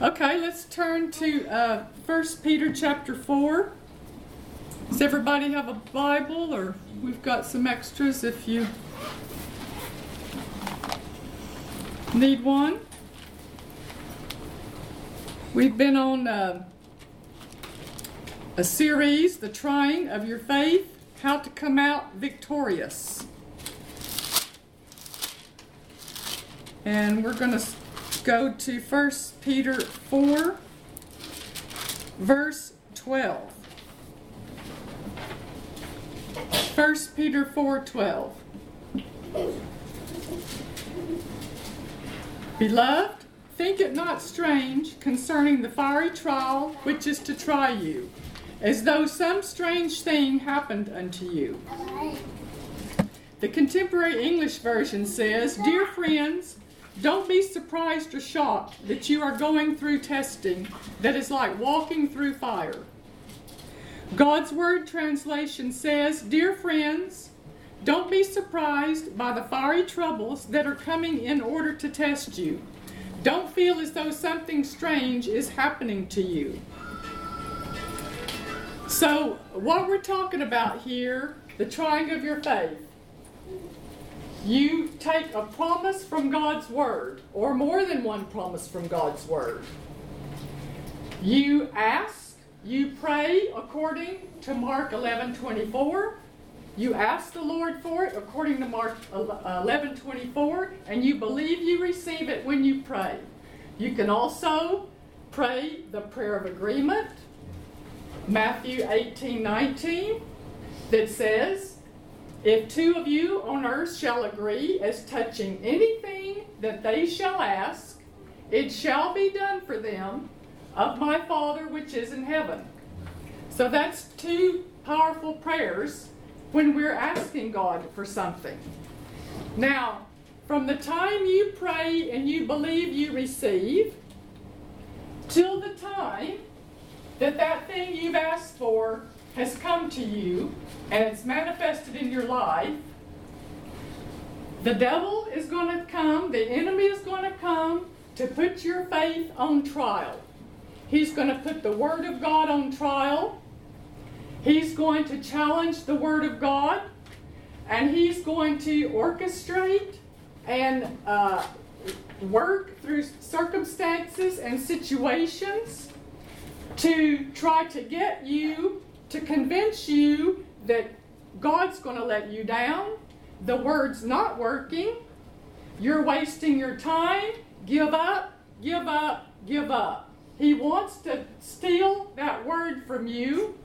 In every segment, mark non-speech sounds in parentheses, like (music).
Okay, let's turn to uh, Peter chapter 4. Does everybody have a Bible, or we've got some extras if you need one? We've been on uh, a series, The Trying of Your Faith How to Come Out Victorious. And we're going to go to 1 Peter 4, verse 12. 1 Peter 4 12. Beloved, think it not strange concerning the fiery trial which is to try you, as though some strange thing happened unto you. The contemporary English version says, Dear friends, don't be surprised or shocked that you are going through testing that is like walking through fire. God's Word translation says, Dear friends, don't be surprised by the fiery troubles that are coming in order to test you. Don't feel as though something strange is happening to you. So, what we're talking about here, the trying of your faith, you take a promise from God's Word, or more than one promise from God's Word. You ask, you pray according to Mark 11 24. You ask the Lord for it according to Mark 11 24, and you believe you receive it when you pray. You can also pray the prayer of agreement, Matthew 18 19, that says, if two of you on earth shall agree as touching anything that they shall ask, it shall be done for them of my Father which is in heaven. So that's two powerful prayers when we're asking God for something. Now, from the time you pray and you believe you receive, till the time that that thing you've asked for has come to you and it's manifested in your life, the devil is going to come, the enemy is going to come to put your faith on trial. He's going to put the Word of God on trial. He's going to challenge the Word of God. And he's going to orchestrate and uh, work through circumstances and situations to try to get you to convince you that God's going to let you down, the word's not working, you're wasting your time, give up, give up, give up. He wants to steal that word from you.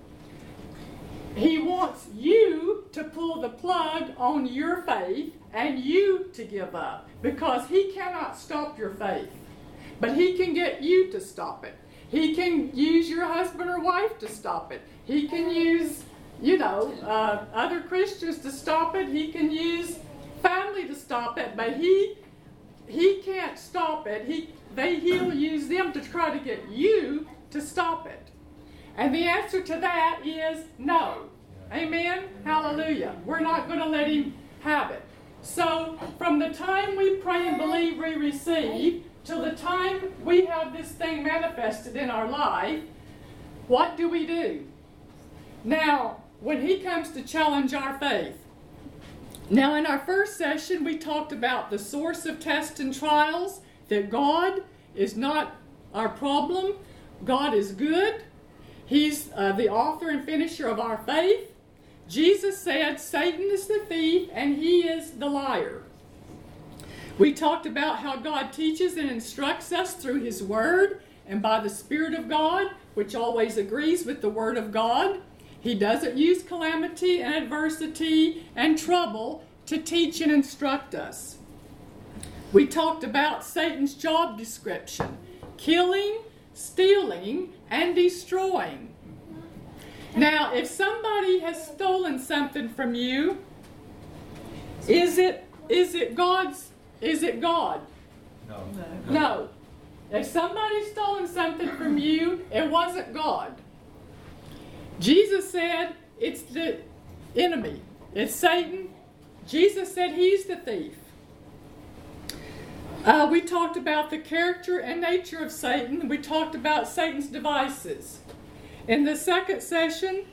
He wants you to pull the plug on your faith and you to give up because he cannot stop your faith. But he can get you to stop it. He can use your husband or wife to stop it. He can use, you know, uh, other Christians to stop it. He can use family to stop it, but he he can't stop it. He they he'll use them to try to get you to stop it. And the answer to that is no. Amen. Hallelujah. We're not going to let him have it. So from the time we pray and believe we receive till the time we have this thing manifested in our life, what do we do? Now, when he comes to challenge our faith, now in our first session, we talked about the source of tests and trials, that God is not our problem, God is good, He's uh, the author and finisher of our faith. Jesus said, Satan is the thief and he is the liar. We talked about how God teaches and instructs us through His Word and by the Spirit of God, which always agrees with the Word of God. He doesn't use calamity and adversity and trouble to teach and instruct us. We talked about Satan's job description killing, stealing, and destroying. Now, if somebody has stolen something from you, is it is it God's is it God? No. No. If somebody's stolen something from you, it wasn't God. Jesus said it's the enemy, it's Satan. Jesus said he's the thief. Uh, we talked about the character and nature of Satan. We talked about Satan's devices. In the second session,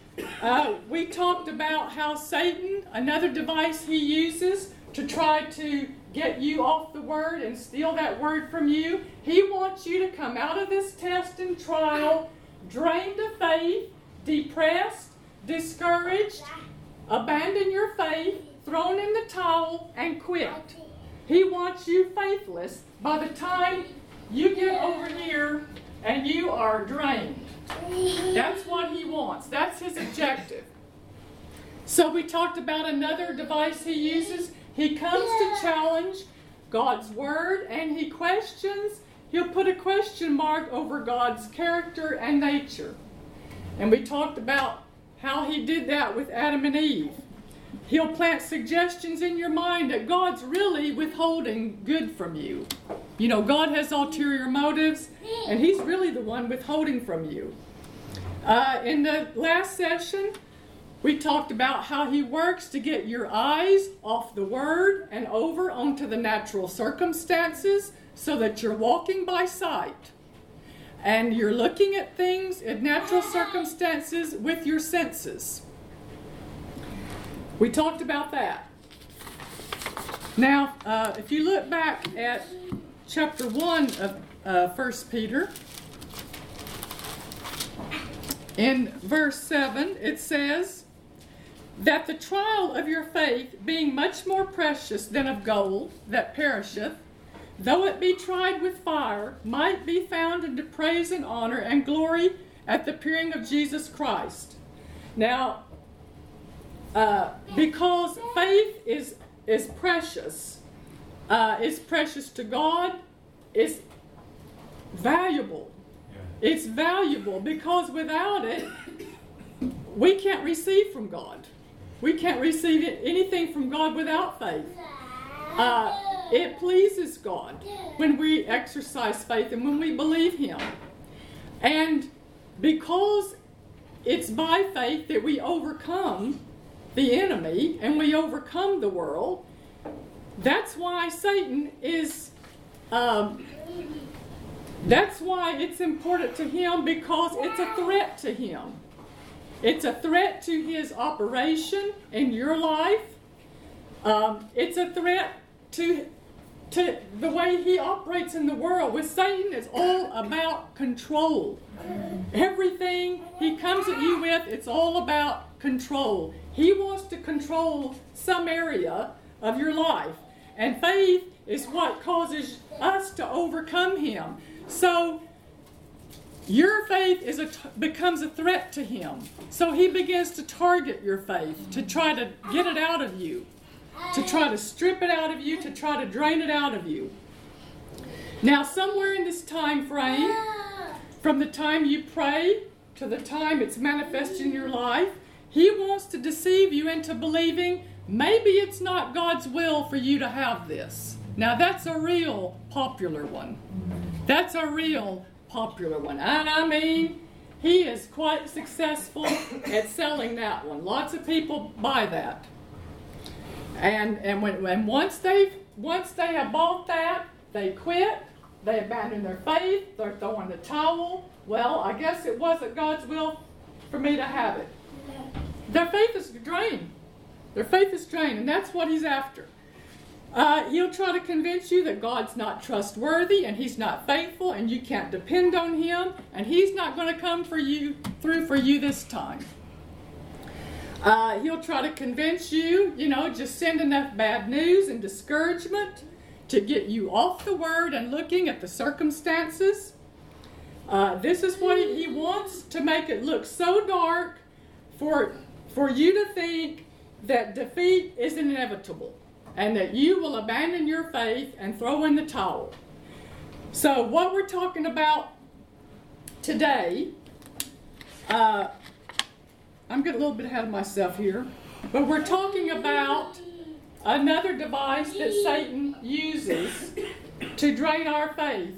uh, we talked about how Satan, another device he uses to try to get you off the word and steal that word from you, he wants you to come out of this test and trial drained of faith, depressed, discouraged, abandon your faith, thrown in the towel, and quit. He wants you faithless by the time you get over here and you are drained. That's what he wants. That's his objective. So we talked about another device he uses. He comes to challenge God's word and he questions, he'll put a question mark over God's character and nature. And we talked about how he did that with Adam and Eve. He'll plant suggestions in your mind that God's really withholding good from you. You know, God has ulterior motives, and He's really the one withholding from you. Uh, in the last session, we talked about how He works to get your eyes off the Word and over onto the natural circumstances so that you're walking by sight. And you're looking at things in natural circumstances with your senses. We talked about that. Now, uh, if you look back at chapter 1 of uh, 1 Peter, in verse 7, it says, That the trial of your faith, being much more precious than of gold that perisheth, though it be tried with fire, might be found unto praise and honor and glory at the appearing of Jesus Christ. Now, uh, because faith is is precious. Uh, it's precious to God. It's valuable. It's valuable because without it, we can't receive from God. We can't receive anything from God without faith. Uh, it pleases God when we exercise faith and when we believe Him. And because it's by faith that we overcome the enemy and we overcome the world. That's why Satan is, um, that's why it's important to him because it's a threat to him. It's a threat to his operation in your life. Um, it's a threat to to the way he operates in the world. With Satan, it's all about control. Everything he comes at you with, it's all about control. He wants to control some area of your life. And faith is what causes us to overcome him. So your faith is a t- becomes a threat to him. So he begins to target your faith to try to get it out of you, to try to strip it out of you, to try to drain it out of you. Now, somewhere in this time frame, from the time you pray to the time it's manifested in your life, he wants to deceive you into believing maybe it's not God's will for you to have this. Now, that's a real popular one. That's a real popular one. And I mean, he is quite successful (coughs) at selling that one. Lots of people buy that. And and when and once they once they have bought that, they quit, they abandon their faith, they're throwing the towel. Well, I guess it wasn't God's will for me to have it. Their faith is drained. Their faith is drained, and that's what he's after. Uh, he'll try to convince you that God's not trustworthy and He's not faithful and you can't depend on Him and He's not going to come for you through for you this time. Uh, he'll try to convince you, you know, just send enough bad news and discouragement to get you off the Word and looking at the circumstances. Uh, this is what he, wants to make it look so dark for for you to think that defeat is inevitable and that you will abandon your faith and throw in the towel. So, what we're talking about today, uh, I'm getting a little bit ahead of myself here, but we're talking about another device that Satan uses to drain our faith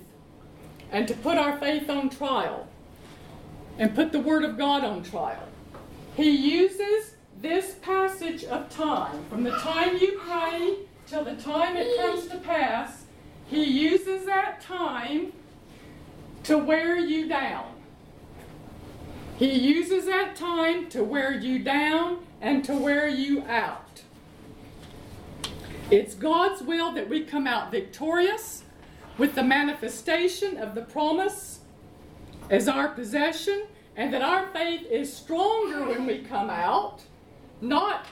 and to put our faith on trial and put the Word of God on trial. He uses this passage of time, from the time you pray till the time it comes to pass, He uses that time to wear you down. He uses that time to wear you down and to wear you out. It's God's will that we come out victorious with the manifestation of the promise as our possession, and that our faith is stronger when we come out, not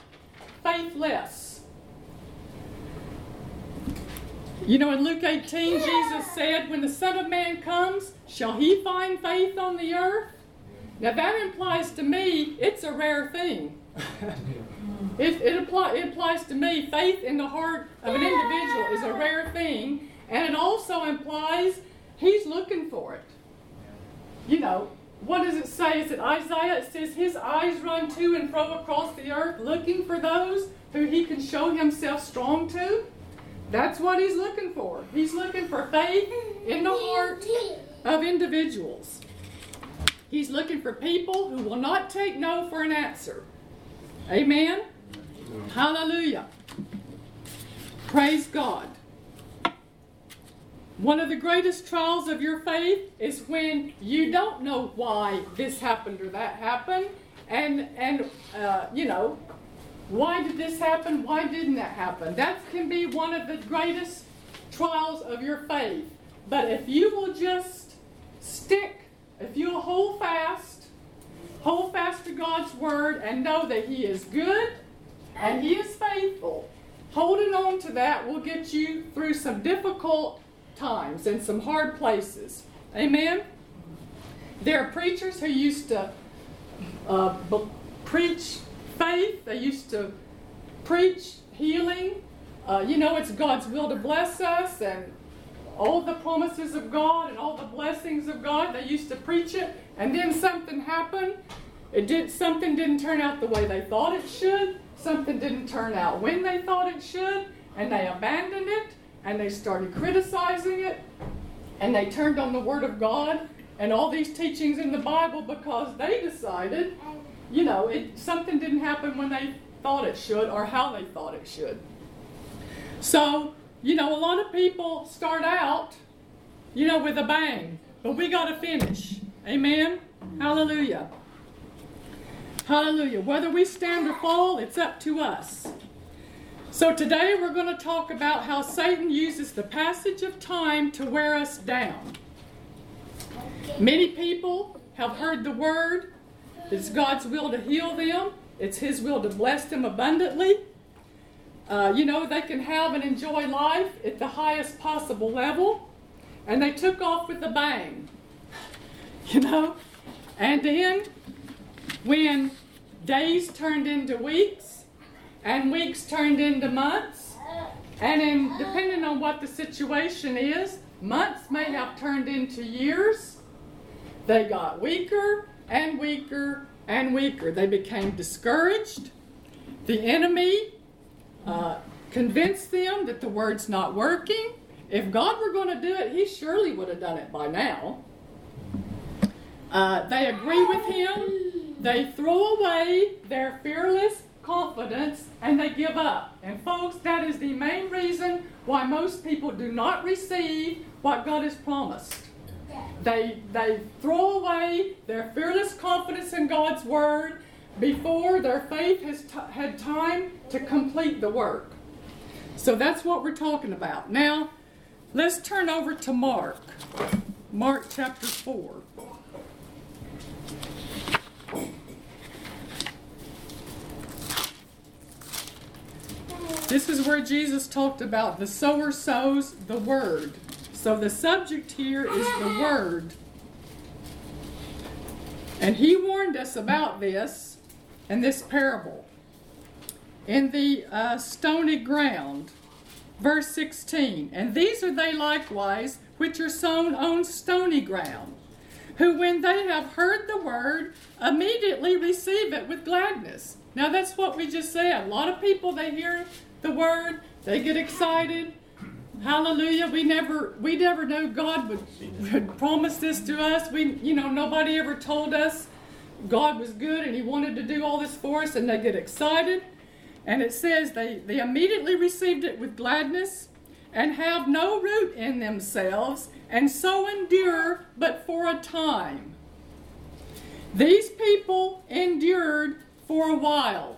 faithless. You know, in Luke 18, Jesus said, When the Son of Man comes, shall he find faith on the earth? Now, that implies to me it's a rare thing. (laughs) it, it, apply, it applies to me faith in the heart of an individual is a rare thing, and it also implies he's looking for it. You know, what does it say? Is it Isaiah? It says his eyes run to and fro across the earth looking for those who he can show himself strong to. That's what he's looking for. He's looking for faith in the heart of individuals. He's looking for people who will not take no for an answer. Amen? Hallelujah. Praise God. One of the greatest trials of your faith is when you don't know why this happened or that happened, and and uh, you know why did this happen? Why didn't that happen? That can be one of the greatest trials of your faith. But if you will just stick, if you'll hold fast, hold fast to God's word and know that He is good and He is faithful, holding on to that will get you through some difficult times and some hard places. Amen? There are preachers who used to uh, preach faith, they used to preach healing. Uh, you know, it's God's will to bless us and all the promises of God and all the blessings of God. They used to preach it, and then something happened. It did something didn't turn out the way they thought it should. Something didn't turn out when they thought it should, and they abandoned it and they started criticizing it and they turned on the Word of God and all these teachings in the Bible because they decided, you know, it, something didn't happen when they thought it should or how they thought it should. So, you know, a lot of people start out, you know, with a bang, but we got to finish. Amen? Hallelujah. Hallelujah. Whether we stand or fall, it's up to us. So today we're going to talk about how Satan uses the passage of time to wear us down. Many people have heard the word. It's God's will to heal them. It's His will to bless them abundantly. Uh, you know, they can have and enjoy life at the highest possible level. And they took off with a bang. (laughs) You know? And then, when days turned into weeks, and weeks turned into months. And in, depending on what the situation is, months may have turned into years. They got weaker and weaker and weaker. They became discouraged. The enemy uh, convinced them that the word's not working. If God were going to do it, He surely would have done it by now. Uh, they agree with Him. They throw away their fearless confidence and they give up. And folks, that is the main reason why most people do not receive what God has promised. They, they throw away their fearless confidence in God's word before their faith has t- had time to complete the work. So that's what we're talking about. Now, let's turn over to Mark. Mark chapter 4. This is where Jesus talked about the sower sows the word. So the subject here is the word. And he warned us about this in this parable. In the uh, stony ground, verse 16. And these are they likewise which are sown on stony ground, who when they have heard the word, immediately receive it with gladness. Now that's what we just said. A lot of people they hear the word, they get excited. Hallelujah. We never we never knew God would, would promise this to us. We you know, nobody ever told us God was good and he wanted to do all this for us and they get excited. And it says they, they immediately received it with gladness. and have no root in themselves, and so endure but for a time. These people endured for a while.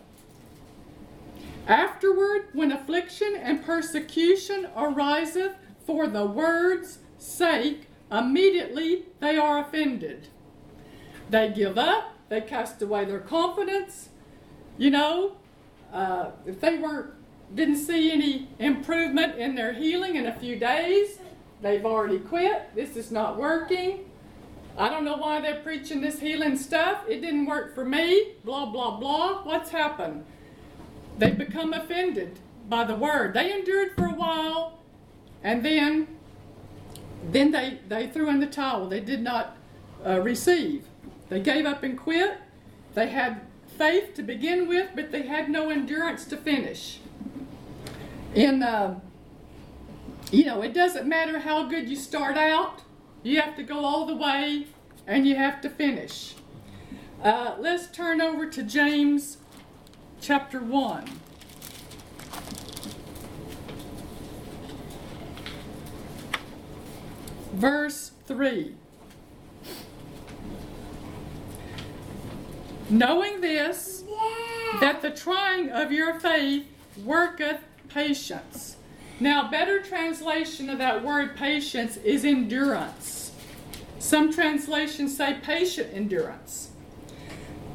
Afterward, when affliction and persecution ariseth for the word's sake, immediately they are offended. They give up, they cast away their confidence. You know, uh, if they weren't didn't see any improvement in their healing in a few days, they've already quit. This is not working. I don't know why they're preaching this healing stuff. It didn't work for me. Blah, blah, blah. What's happened? They become offended by the word. They endured for a while, and then, then they, they threw in the towel. They did not uh, receive. They gave up and quit. They had faith to begin with, but they had no endurance to finish. And, uh, you know, it doesn't matter how good you start out, you have to go all the way and you have to finish. Uh, let's turn over to James chapter 1. Verse 3. Knowing this, that the trying of your faith worketh patience. Now, better translation of that word patience is endurance. Some translations say patient endurance.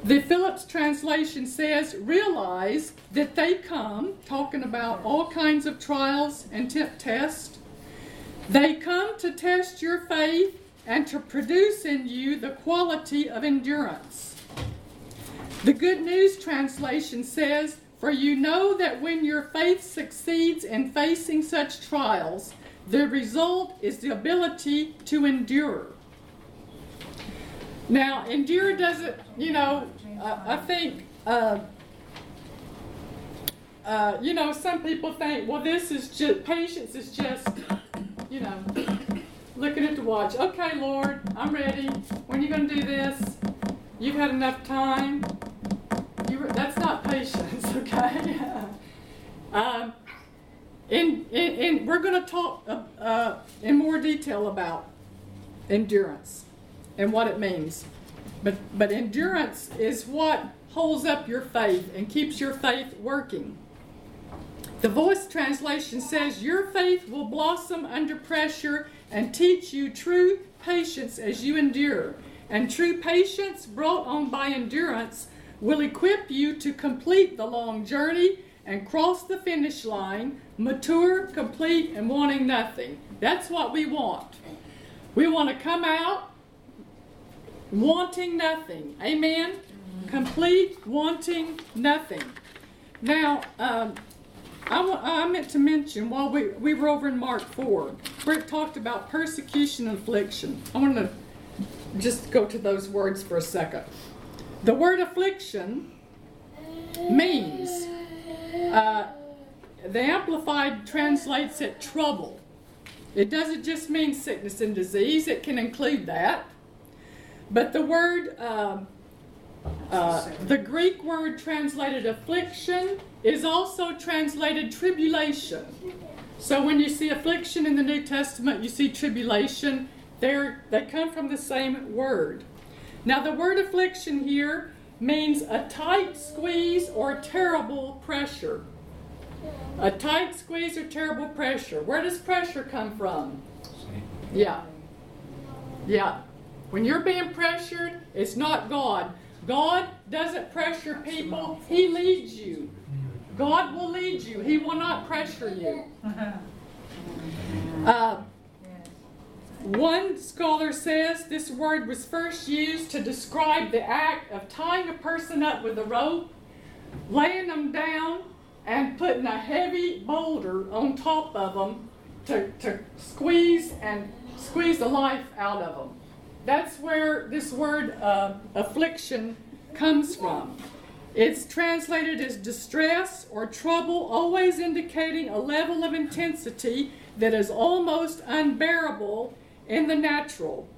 The Phillips translation says, realize that they come, talking about all kinds of trials and t- tests. They come to test your faith and to produce in you the quality of endurance. The Good News translation says, For you know that when your faith succeeds in facing such trials, the result is the ability to endure. Now, endure doesn't, you know, uh, I think, uh, uh, you know, some people think, well, this is just, patience is just, (coughs) you know, (coughs) looking at the watch. Okay, Lord, I'm ready. When are you going to do this? You've had enough time. You that's not patience, (laughs) okay? um, in, we're going to talk uh, uh, in more detail about endurance and what it means. But, but endurance is what holds up your faith and keeps your faith working. The voice translation says, Your faith will blossom under pressure and teach you true patience as you endure. And true patience, brought on by endurance, will equip you to complete the long journey and cross the finish line, mature, complete, and wanting nothing. That's what we want. We want to come out wanting nothing. Amen? Complete, wanting nothing. Now, um, I, meant to mention while we, we were over in Mark 4, where it talked about persecution and affliction. I want to just go to those words for a second. The word affliction means, uh, the Amplified translates it trouble. It doesn't just mean sickness and disease, it can include that. But the word, um, uh, the Greek word translated affliction is also translated tribulation. So when you see affliction in the New Testament, you see tribulation. They're, they come from the same word. Now, the word affliction here means a tight squeeze or terrible pressure. A tight squeeze or terrible pressure. Where does pressure come from? Yeah. Yeah. When you're being pressured, it's not God. God doesn't pressure people, He leads you. God will lead you, He will not pressure you. (laughs) Uh, one scholar says this word was first used to describe the act of tying a person up with a rope, laying them down, and putting a heavy boulder on top of them to, to squeeze and squeeze the life out of them. That's where this word uh, affliction comes from. It's translated as distress or trouble, always indicating a level of intensity that is almost unbearable in the natural.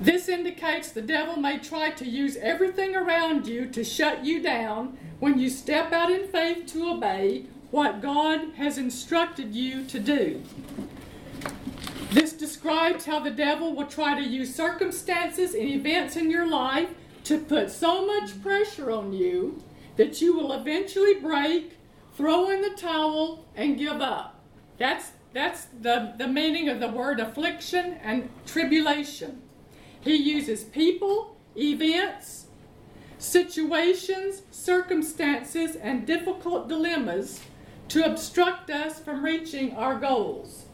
This indicates the devil may try to use everything around you to shut you down when you step out in faith to obey what God has instructed you to do. This describes how the devil will try to use circumstances and events in your life to put so much pressure on you that you will eventually break, throw in the towel, and give up. That's, that's the, the meaning of the word affliction and tribulation. He uses people, events, situations, circumstances, and difficult dilemmas to obstruct us from reaching our goals.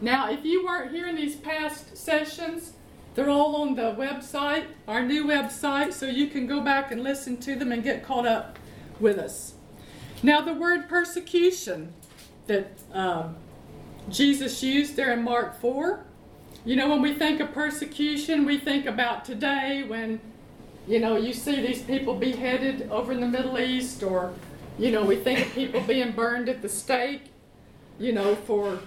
Now, if you weren't here in these past sessions, they're all on the website, our new website, so you can go back and listen to them and get caught up with us. Now, the word persecution that um, Jesus used there in Mark 4, you know, when we think of persecution, we think about today when, you know, you see these people beheaded over in the Middle East, or, you know, we think of people being burned at the stake, you know, for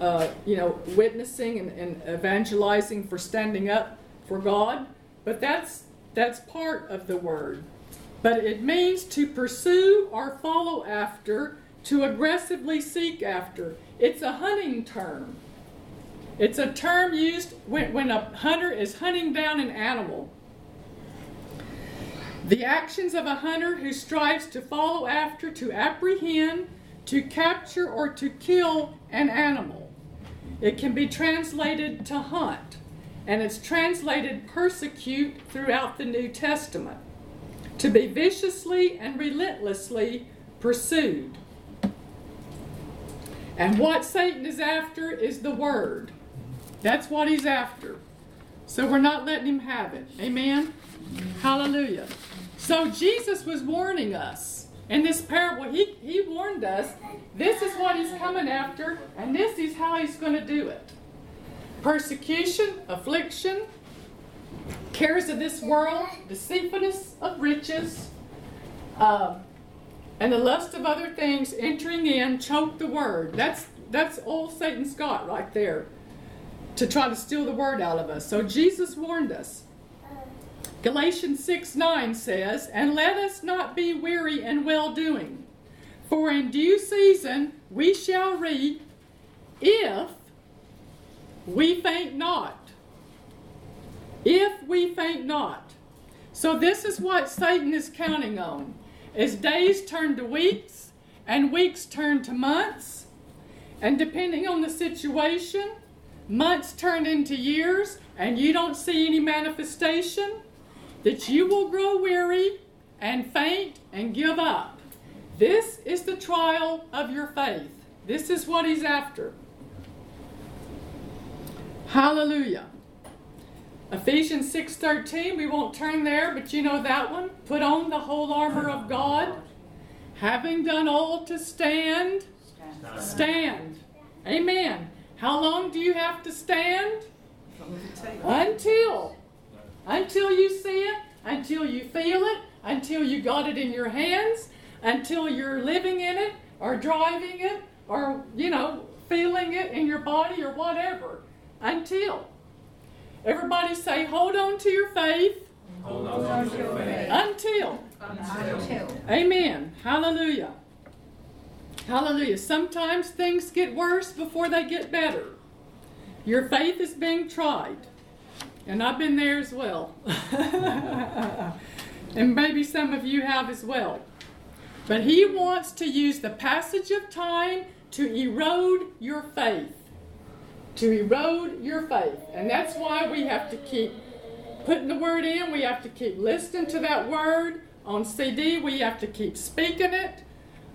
uh, you know, witnessing and, and evangelizing for standing up for God, but that's that's part of the word. But it means to pursue or follow after, to aggressively seek after. It's a hunting term. It's a term used when, when a hunter is hunting down an animal. The actions of a hunter who strives to follow after, to apprehend, to capture, or to kill an animal. It can be translated to hunt, and it's translated persecute throughout the New Testament. To be viciously and relentlessly pursued. And what Satan is after is the word. That's what he's after. So we're not letting him have it. Amen? Hallelujah. So Jesus was warning us in this parable, he, he warned us this is what he's coming after, and this is how he's going to do it persecution, affliction, cares of this world, deceitfulness of riches, uh, and the lust of other things entering in choke the word. That's that's all Satan's got right there to try to steal the word out of us. So Jesus warned us. Galatians 6 9 says, And let us not be weary in well doing, for in due season we shall reap if we faint not. If we faint not. So this is what Satan is counting on. As days turn to weeks and weeks turn to months, and depending on the situation, months turn into years and you don't see any manifestation, that you will grow weary and faint and give up. This is the trial of your faith. This is what he's after. Hallelujah. Ephesians 6:13, we won't turn there, but you know that one. Put on the whole armor of God, having done all to stand, stand. Amen. How long do you have to stand? Until until you see it, until you feel it, until you got it in your hands, until you're living in it or driving it or, you know, feeling it in your body or whatever. Until. Everybody say, hold on to your faith. Hold on to your faith. Until. Until. Amen. Hallelujah. Hallelujah. Sometimes things get worse before they get better. Your faith is being tried. And I've been there as well. (laughs) and maybe some of you have as well. But he wants to use the passage of time to erode your faith. To erode your faith. And that's why we have to keep putting the word in. We have to keep listening to that word on CD. We have to keep speaking it.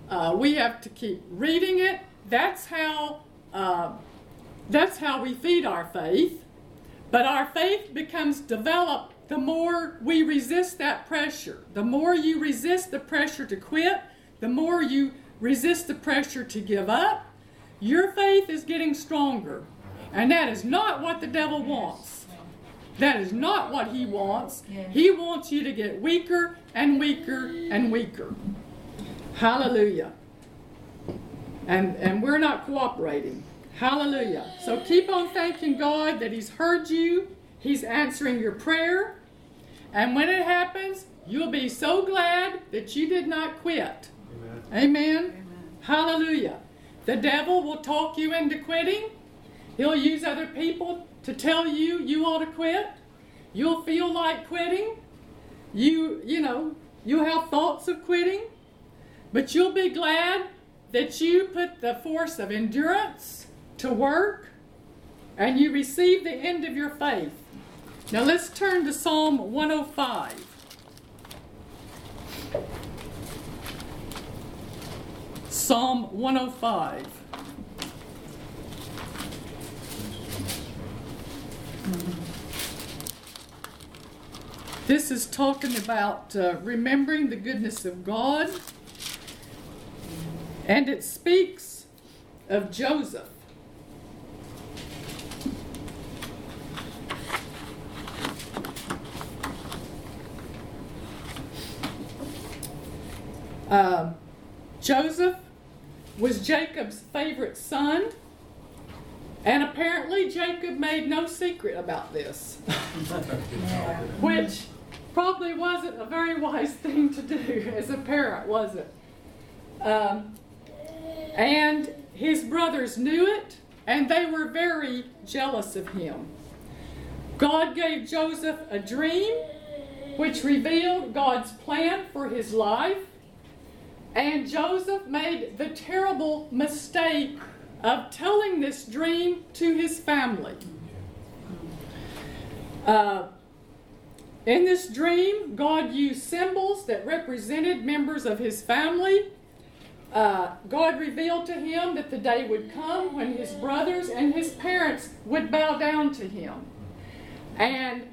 Uh, we have to keep reading it. That's how. Uh, that's how we feed our faith. But our faith becomes developed the more we resist that pressure. The more you resist the pressure to quit, the more you resist the pressure to give up, your faith is getting stronger. And that is not what the devil wants. That is not what he wants. He wants you to get weaker and weaker and weaker. Hallelujah. And, and we're not cooperating. Hallelujah. So keep on thanking God that He's heard you, He's answering your prayer. And when it happens, you'll be so glad that you did not quit. Amen. Hallelujah. The devil will talk you into quitting. He'll use other people to tell you you ought to quit. You'll feel like quitting. You, you know, you'll have thoughts of quitting. But you'll be glad that you put the force of endurance to work and you receive the end of your faith. Now let's turn to Psalm 105. Psalm 105. This is talking about uh, remembering the goodness of God, and it speaks of Joseph. Um, Joseph was Jacob's favorite son, and apparently Jacob made no secret about this, (laughs) which probably wasn't a very wise thing to do as a parent, was it? Um, and his brothers knew it, and they were very jealous of him. God gave Joseph a dream which revealed God's plan for his life and Joseph made the terrible mistake of telling this dream to his family. Uh, in this dream, God used symbols that represented members of his family. Uh, God revealed to him that the day would come when his brothers and his parents would bow down to him. And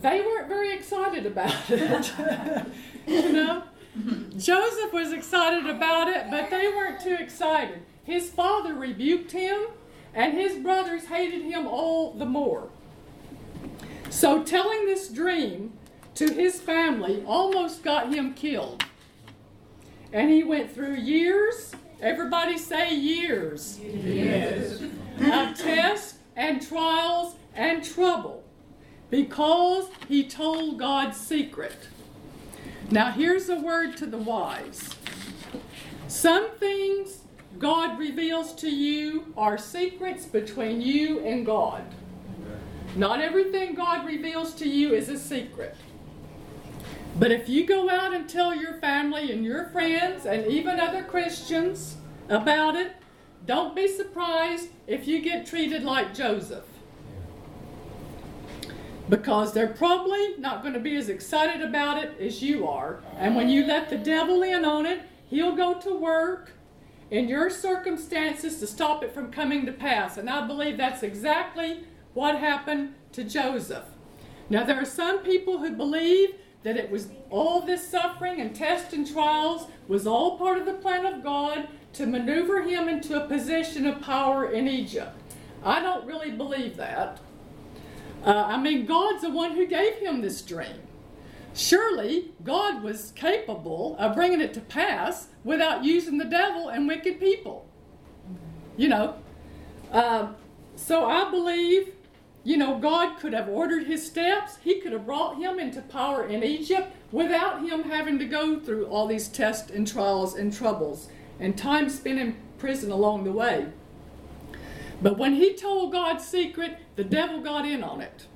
they weren't very excited about it. (laughs) you know? (laughs) Joseph was excited about it, but they weren't too excited. His father rebuked him, and his brothers hated him all the more. So, telling this dream to his family almost got him killed. And he went through years, everybody say years, Yes. of tests and trials and trouble because he told God's secret. Now, here's a word to the wise. Some things God reveals to you are secrets between you and God. Not everything God reveals to you is a secret. But if you go out and tell your family and your friends and even other Christians about it, don't be surprised if you get treated like Joseph because they're probably not going to be as excited about it as you are. And when you let the devil in on it, he'll go to work in your circumstances to stop it from coming to pass. And I believe that's exactly what happened to Joseph. Now, there are some people who believe that it was all this suffering and tests and trials was all part of the plan of God to maneuver him into a position of power in Egypt. I don't really believe that. Uh, I mean, God's the one who gave him this dream. Surely God was capable of bringing it to pass without using the devil and wicked people. You know, uh, so I believe, you know, God could have ordered his steps. He could have brought him into power in Egypt without him having to go through all these tests and trials and troubles and time spent in prison along the way. But when he told God's secret, the devil got in on it.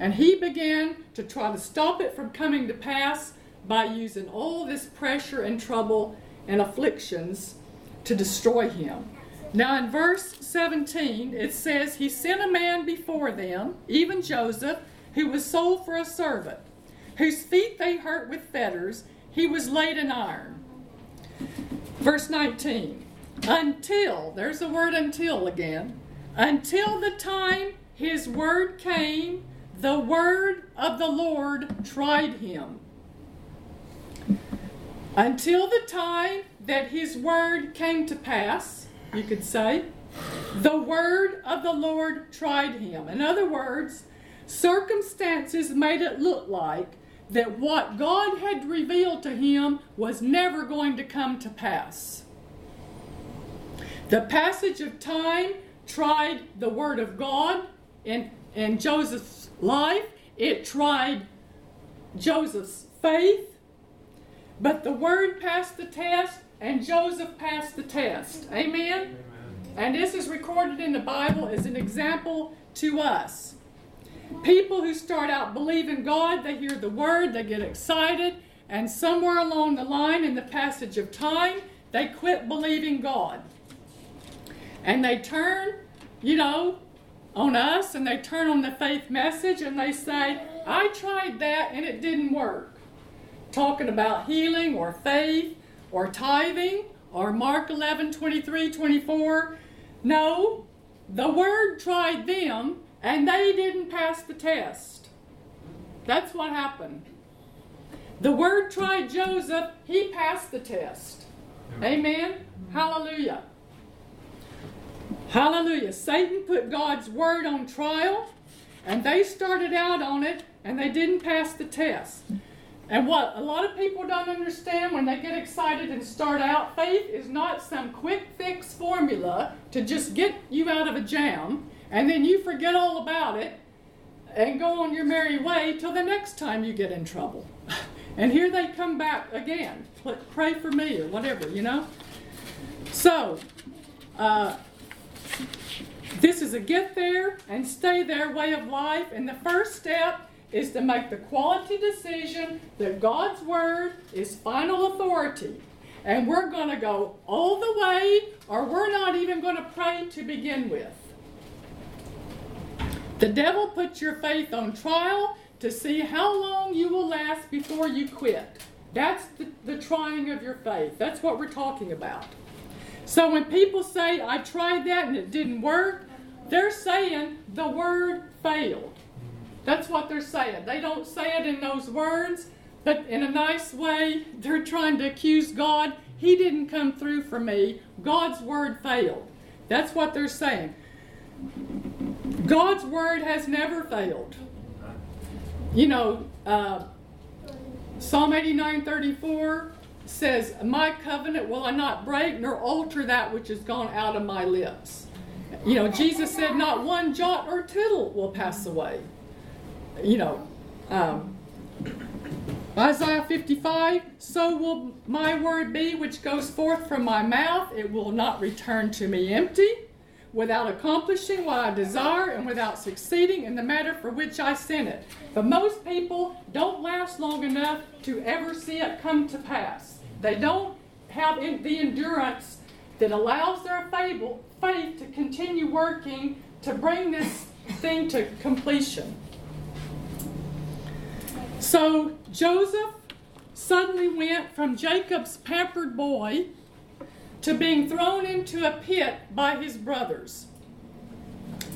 And he began to try to stop it from coming to pass by using all this pressure and trouble and afflictions to destroy him. Now, in verse 17, it says, He sent a man before them, even Joseph, who was sold for a servant, whose feet they hurt with fetters, he was laid in iron. Verse 19, until, there's the word until again, until the time his word came, the word of the Lord tried him. Until the time that his word came to pass, you could say, the word of the Lord tried him. In other words, circumstances made it look like that what God had revealed to him was never going to come to pass. The passage of time tried the Word of God in, in Joseph's life, it tried Joseph's faith, but the Word passed the test and Joseph passed the test. Amen? And this is recorded in the Bible as an example to us. People who start out believing God, they hear the word, they get excited, and somewhere along the line in the passage of time, they quit believing God. And they turn, you know, on us and they turn on the faith message and they say, I tried that and it didn't work. Talking about healing or faith or tithing or Mark 11 23 24. No, the word tried them and they didn't pass the test. That's what happened. The word tried Joseph, he passed the test. Amen. Hallelujah. Hallelujah. Satan put God's word on trial, and they started out on it, and they didn't pass the test. And what a lot of people don't understand when they get excited and start out, faith is not some quick fix formula to just get you out of a jam, and then you forget all about it and go on your merry way till the next time you get in trouble. (laughs) And here they come back again. Pray for me or whatever, you know? So, uh, this is a get there and stay there way of life. And the first step is to make the quality decision that God's Word is final authority. And we're going to go all the way, or we're not even going to pray to begin with. The devil puts your faith on trial to see how long you will last before you quit. That's the, the trying of your faith. That's what we're talking about. So when people say, I tried that and it didn't work, they're saying the word failed. That's what they're saying. They don't say it in those words, but in a nice way, they're trying to accuse God. He didn't come through for me. God's word failed. That's what they're saying. God's word has never failed. You know, uh, Psalm 89 34 says, My covenant will I not break, nor alter that which has gone out of my lips. You know, Jesus said, Not one jot or tittle will pass away. You know, um, Isaiah 55, so will my word be which goes forth from my mouth. It will not return to me empty without accomplishing what I desire and without succeeding in the matter for which I sent it. But most people don't last long enough to ever see it come to pass. They don't have the endurance that allows their faith to continue working to bring this thing to completion. So Joseph suddenly went from Jacob's pampered boy to being thrown into a pit by his brothers.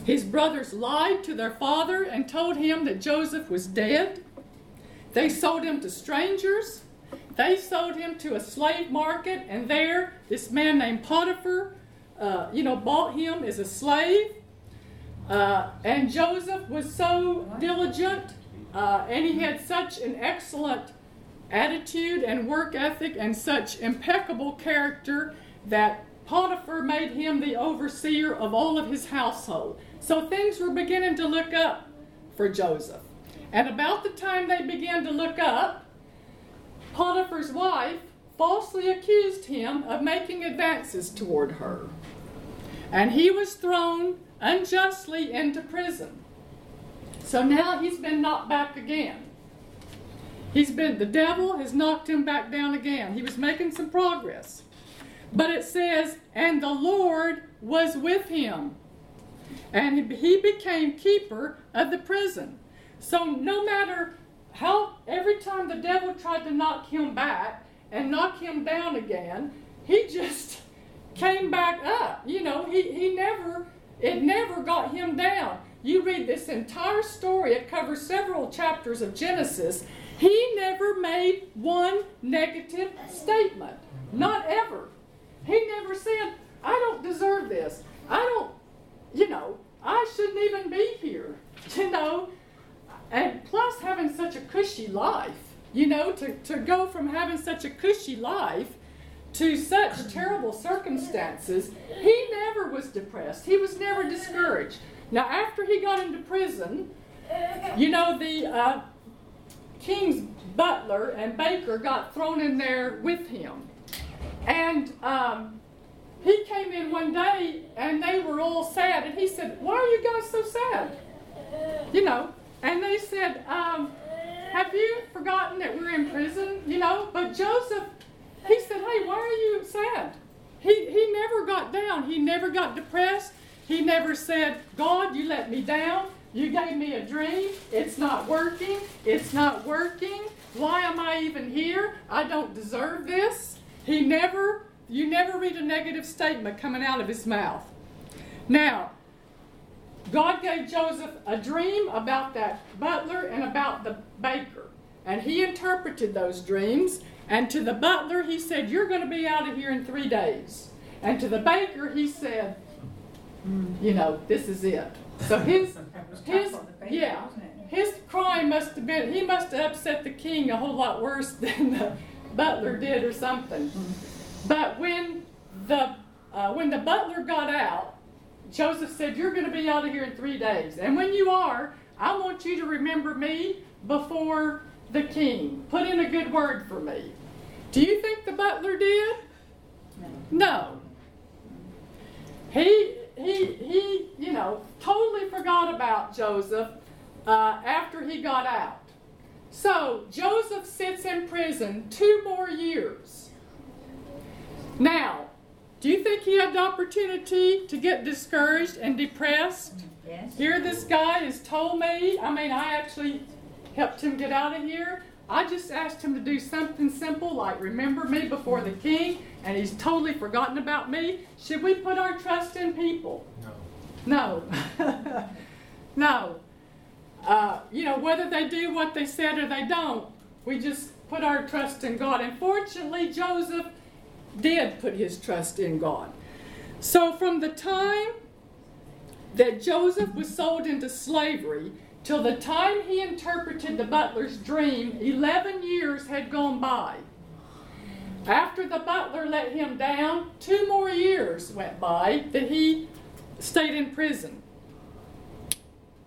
His brothers lied to their father and told him that Joseph was dead. They sold him to strangers. They sold him to a slave market, and there, this man named Potiphar, uh, you know, bought him as a slave. Uh, and Joseph was so diligent, uh, and he had such an excellent attitude and work ethic and such impeccable character that Potiphar made him the overseer of all of his household. So things were beginning to look up for Joseph. And about the time they began to look up, Potiphar's wife falsely accused him of making advances toward her. And he was thrown unjustly into prison. So now he's been knocked back again. He's been, the devil has knocked him back down again. He was making some progress. But it says, and the Lord was with him. And he became keeper of the prison. So no matter how, every time the devil tried to knock him back and knock him down again, he just (laughs) came back up. You know, he, he never, it never got him down. You read this entire story, it covers several chapters of Genesis. He never made one negative statement. Not ever. He never said, I don't deserve this. I don't, you know, I shouldn't even be here, (laughs) you know. And plus, having such a cushy life, you know, to, to go from having such a cushy life to such terrible circumstances, he never was depressed. He was never discouraged. Now, after he got into prison, you know, the uh, king's butler and baker got thrown in there with him. And um, he came in one day and they were all sad. And he said, Why are you guys so sad? You know, and they said, um, Have you forgotten that we're in prison? You know, but Joseph, he said, Hey, why are you sad? He, he never got down. He never got depressed. He never said, God, you let me down. You gave me a dream. It's not working. It's not working. Why am I even here? I don't deserve this. He never, you never read a negative statement coming out of his mouth. Now, God gave Joseph a dream about that butler and about the baker. And he interpreted those dreams. And to the butler, he said, You're going to be out of here in three days. And to the baker, he said, You know, this is it. So his, (laughs) his, yeah, his crime must have been, he must have upset the king a whole lot worse (laughs) than the butler did or something. But when the, uh, when the butler got out, Joseph said, You're going to be out of here in three days. And when you are, I want you to remember me before the king. Put in a good word for me. Do you think the butler did? No. He, he, he, you know, totally forgot about Joseph uh, after he got out. So Joseph sits in prison two more years. Now, do you think he had the opportunity to get discouraged and depressed? Yes. Here, this guy has told me, I mean, I actually helped him get out of here. I just asked him to do something simple like remember me before the king, and he's totally forgotten about me. Should we put our trust in people? No. No. (laughs) no. Uh, you know, whether they do what they said or they don't, we just put our trust in God. And fortunately, Joseph did put his trust in God. So, from the time that Joseph was sold into slavery till the time he interpreted the butler's dream, 11 years had gone by. After the butler let him down, two more years went by that he stayed in prison.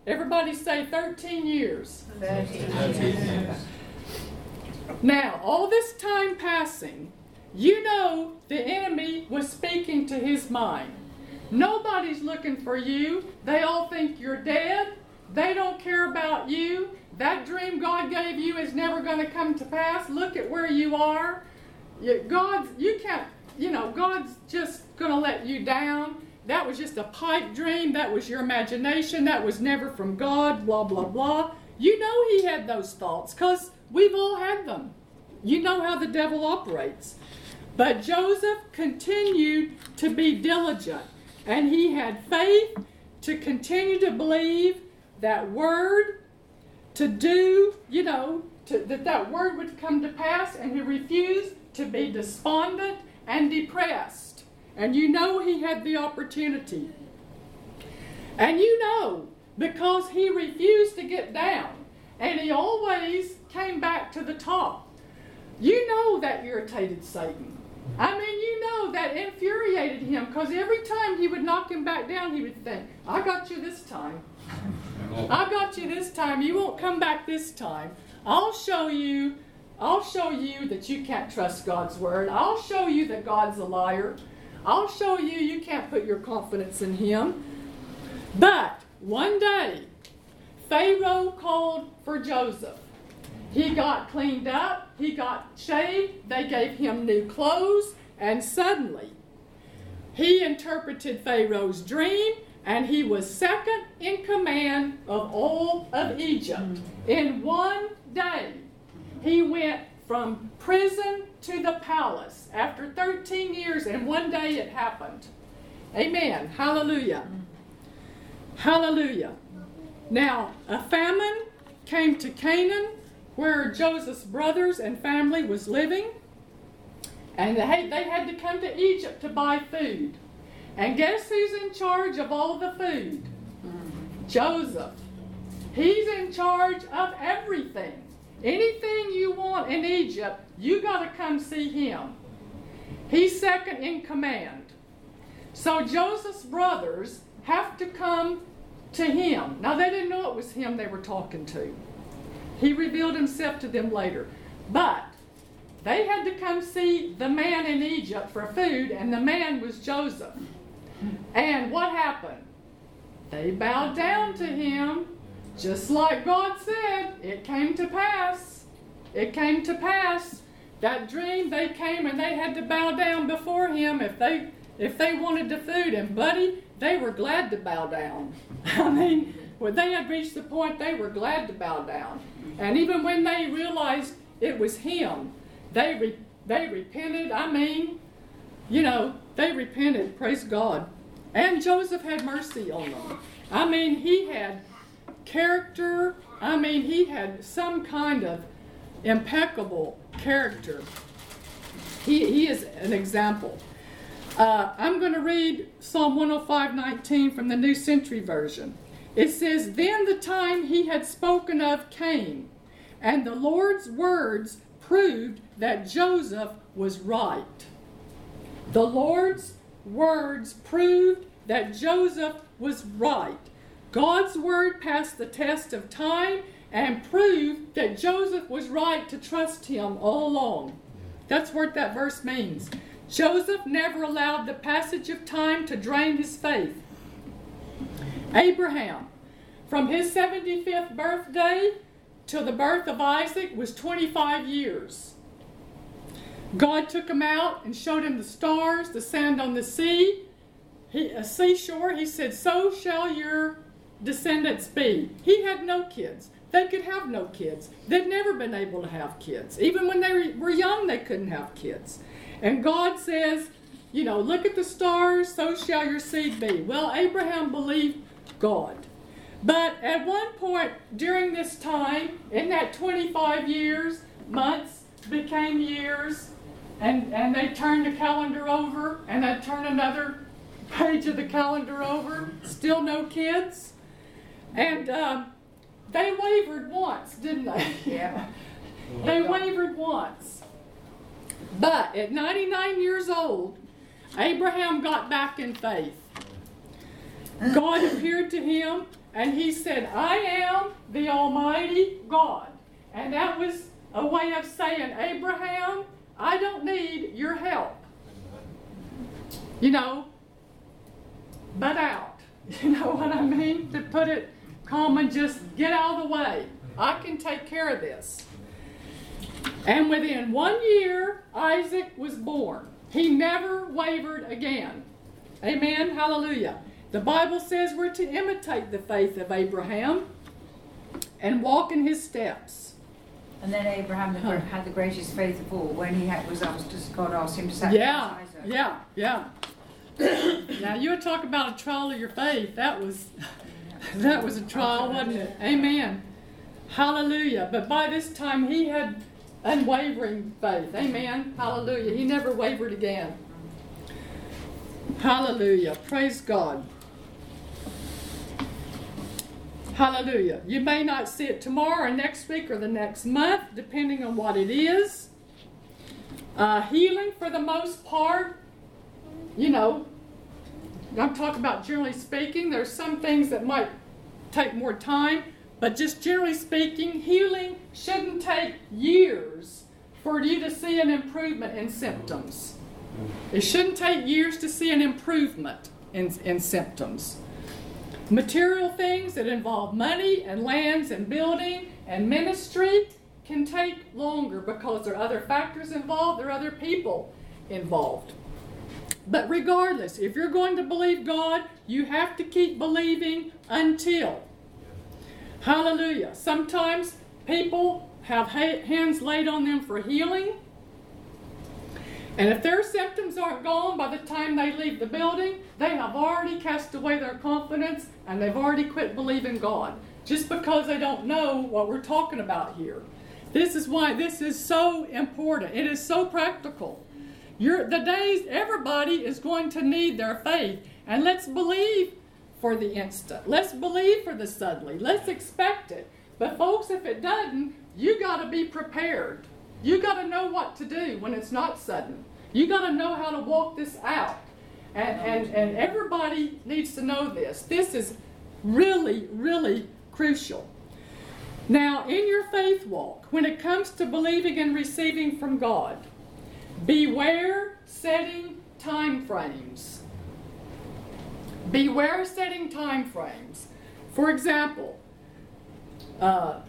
Everybody say 13 years. Now, all this time passing, you know the enemy was speaking to his mind. Nobody's looking for you. They all think you're dead. They don't care about you. That dream God gave you is never going to come to pass. Look at where you are. God's, you can't, you know, God's just going to let you down. That was just a pipe dream. That was your imagination. That was never from God, blah, blah, blah. You know he had those thoughts because we've all had them. You know how the devil operates. But Joseph continued to be diligent, and he had faith to continue to believe that word, to do, you know, to, that that word would come to pass, and he refused to be despondent and depressed. And you know he had the opportunity. And you know, because he refused to get down, and he always came back to the top. You know that irritated Satan. I mean, you know that infuriated him because every time he would knock him back down, he would think, I got you this time. I got you this time. You won't come back this time. I'll show you. I'll show you that you can't trust God's word. I'll show you that God's a liar. I'll show you you can't put your confidence in him. But one day, Pharaoh called for Joseph. He got cleaned up, he got shaved, they gave him new clothes, and suddenly he interpreted Pharaoh's dream and he was second in command of all of Egypt. In one day, he went from prison to the palace after 13 years, and one day it happened. Amen. Hallelujah. Hallelujah. Now, a famine came to Canaan where Joseph's brothers and family was living, and they, they had to come to Egypt to buy food. And guess who's in charge of all the food? Joseph. He's in charge of everything. Anything you want in Egypt, you got to come see him. He's second in command. So Joseph's brothers have to come to him. Now they didn't know it was him they were talking to. He revealed himself to them later. But they had to come see the man in Egypt for food, and the man was Joseph. And what happened? They bowed down to him, just like God said. It came to pass. It came to pass. That dream, they came and they had to bow down before him if they if they wanted the food. And buddy, they were glad to bow down. (laughs) I mean, when they had reached the point, they were glad to bow down. And even when they realized it was him, they re- they repented. I mean, you know, they repented. Praise God. And Joseph had mercy on them. I mean, he had character. I mean, he had some kind of impeccable character. He, he is an example. Uh, I'm going to read Psalm 105:19 from the New Century Version. It says, Then the time he had spoken of came, and the Lord's words proved that Joseph was right. The Lord's words proved that Joseph was right. God's word passed the test of time and proved that Joseph was right to trust him all along. That's what that verse means. Joseph never allowed the passage of time to drain his faith. Abraham, from his 75th birthday till the birth of Isaac, was 25 years. God took him out and showed him the stars, the sand on the sea, he, a seashore. He said, So shall your descendants be. He had no kids. They could have no kids. They'd never been able to have kids. Even when they were young, they couldn't have kids. And God says, you know, look at the stars, so shall your seed be. Well, Abraham believed God. But at one point during this time, in that 25 years, months became years, and, and they turned the calendar over, and they turned another page of the calendar over, still no kids. And uh, they wavered once, didn't they? Yeah. (laughs) they wavered once. But at 99 years old, Abraham got back in faith. God appeared to him and he said, I am the Almighty God. And that was a way of saying, Abraham, I don't need your help. You know, butt out. (laughs) You know what I mean? To put it calm and just get out of the way. I can take care of this. And within one year, Isaac was born. He never wavered again. Amen. Hallelujah. The Bible says we're to imitate the faith of Abraham and walk in his steps. And then Abraham Huh. had the greatest faith of all when he had, was asked, to, God asked him to sacrifice Yeah, Isaac. yeah, yeah. (coughs) now you would talk about a trial of your faith. That was (laughs) that was a trial, wasn't it? Amen. Hallelujah. But by this time he had unwavering faith. Amen. Hallelujah. He never wavered again. Hallelujah. Praise God. Hallelujah. You may not see it tomorrow or next week or the next month, depending on what it is. Uh, healing, for the most part, you know, I'm talking about generally speaking. There's some things that might take more time, but just generally speaking, healing shouldn't take years for you to see an improvement in symptoms. It shouldn't take years to see an improvement in, in symptoms. Material things that involve money and lands and building and ministry can take longer because there are other factors involved, there are other people involved. But regardless, if you're going to believe God, you have to keep believing until. Hallelujah. Sometimes people have hands laid on them for healing. And if their symptoms aren't gone by the time they leave the building, they have already cast away their confidence and they've already quit believing God just because they don't know what we're talking about here. This is why this is so important. It is so practical. You're, the days everybody is going to need their faith. And let's believe for the instant. Let's believe for the suddenly. Let's expect it. But folks, if it doesn't, you got to be prepared. You got to know what to do when it's not sudden. You got to know how to walk this out. And, and, and everybody needs to know this. This is really, really crucial. Now, in your faith walk, when it comes to believing and receiving from God, beware setting time frames. Beware setting time frames. For example, uh,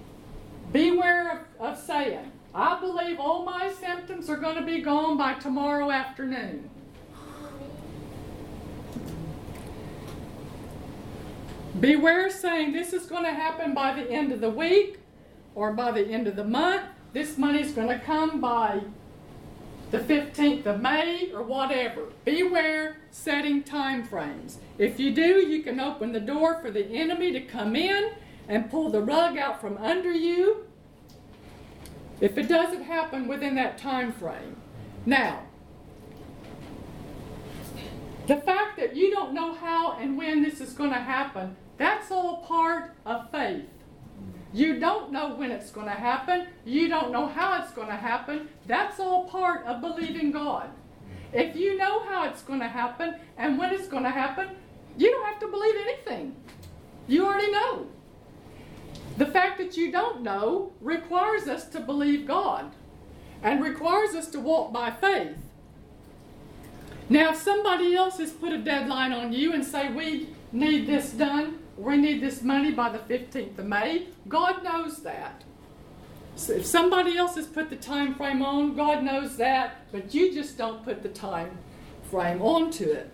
beware of, of saying, I believe all my symptoms are going to be gone by tomorrow afternoon. Beware saying this is going to happen by the end of the week or by the end of the month. This money is going to come by the 15th of May or whatever. Beware setting time frames. If you do, you can open the door for the enemy to come in and pull the rug out from under you if it doesn't happen within that time frame. Now, the fact that you don't know how and when this is going to happen, that's all part of faith. You don't know when it's going to happen. You don't know how it's going to happen. That's all part of believing God. If you know how it's going to happen and when it's going to happen, you don't have to believe anything. You already know. The fact that you don't know requires us to believe God and requires us to walk by faith. Now, if somebody else has put a deadline on you and say, we need this done, we need this money by the 15th of May, God knows that. So if somebody else has put the time frame on, God knows that, but you just don't put the time frame onto it.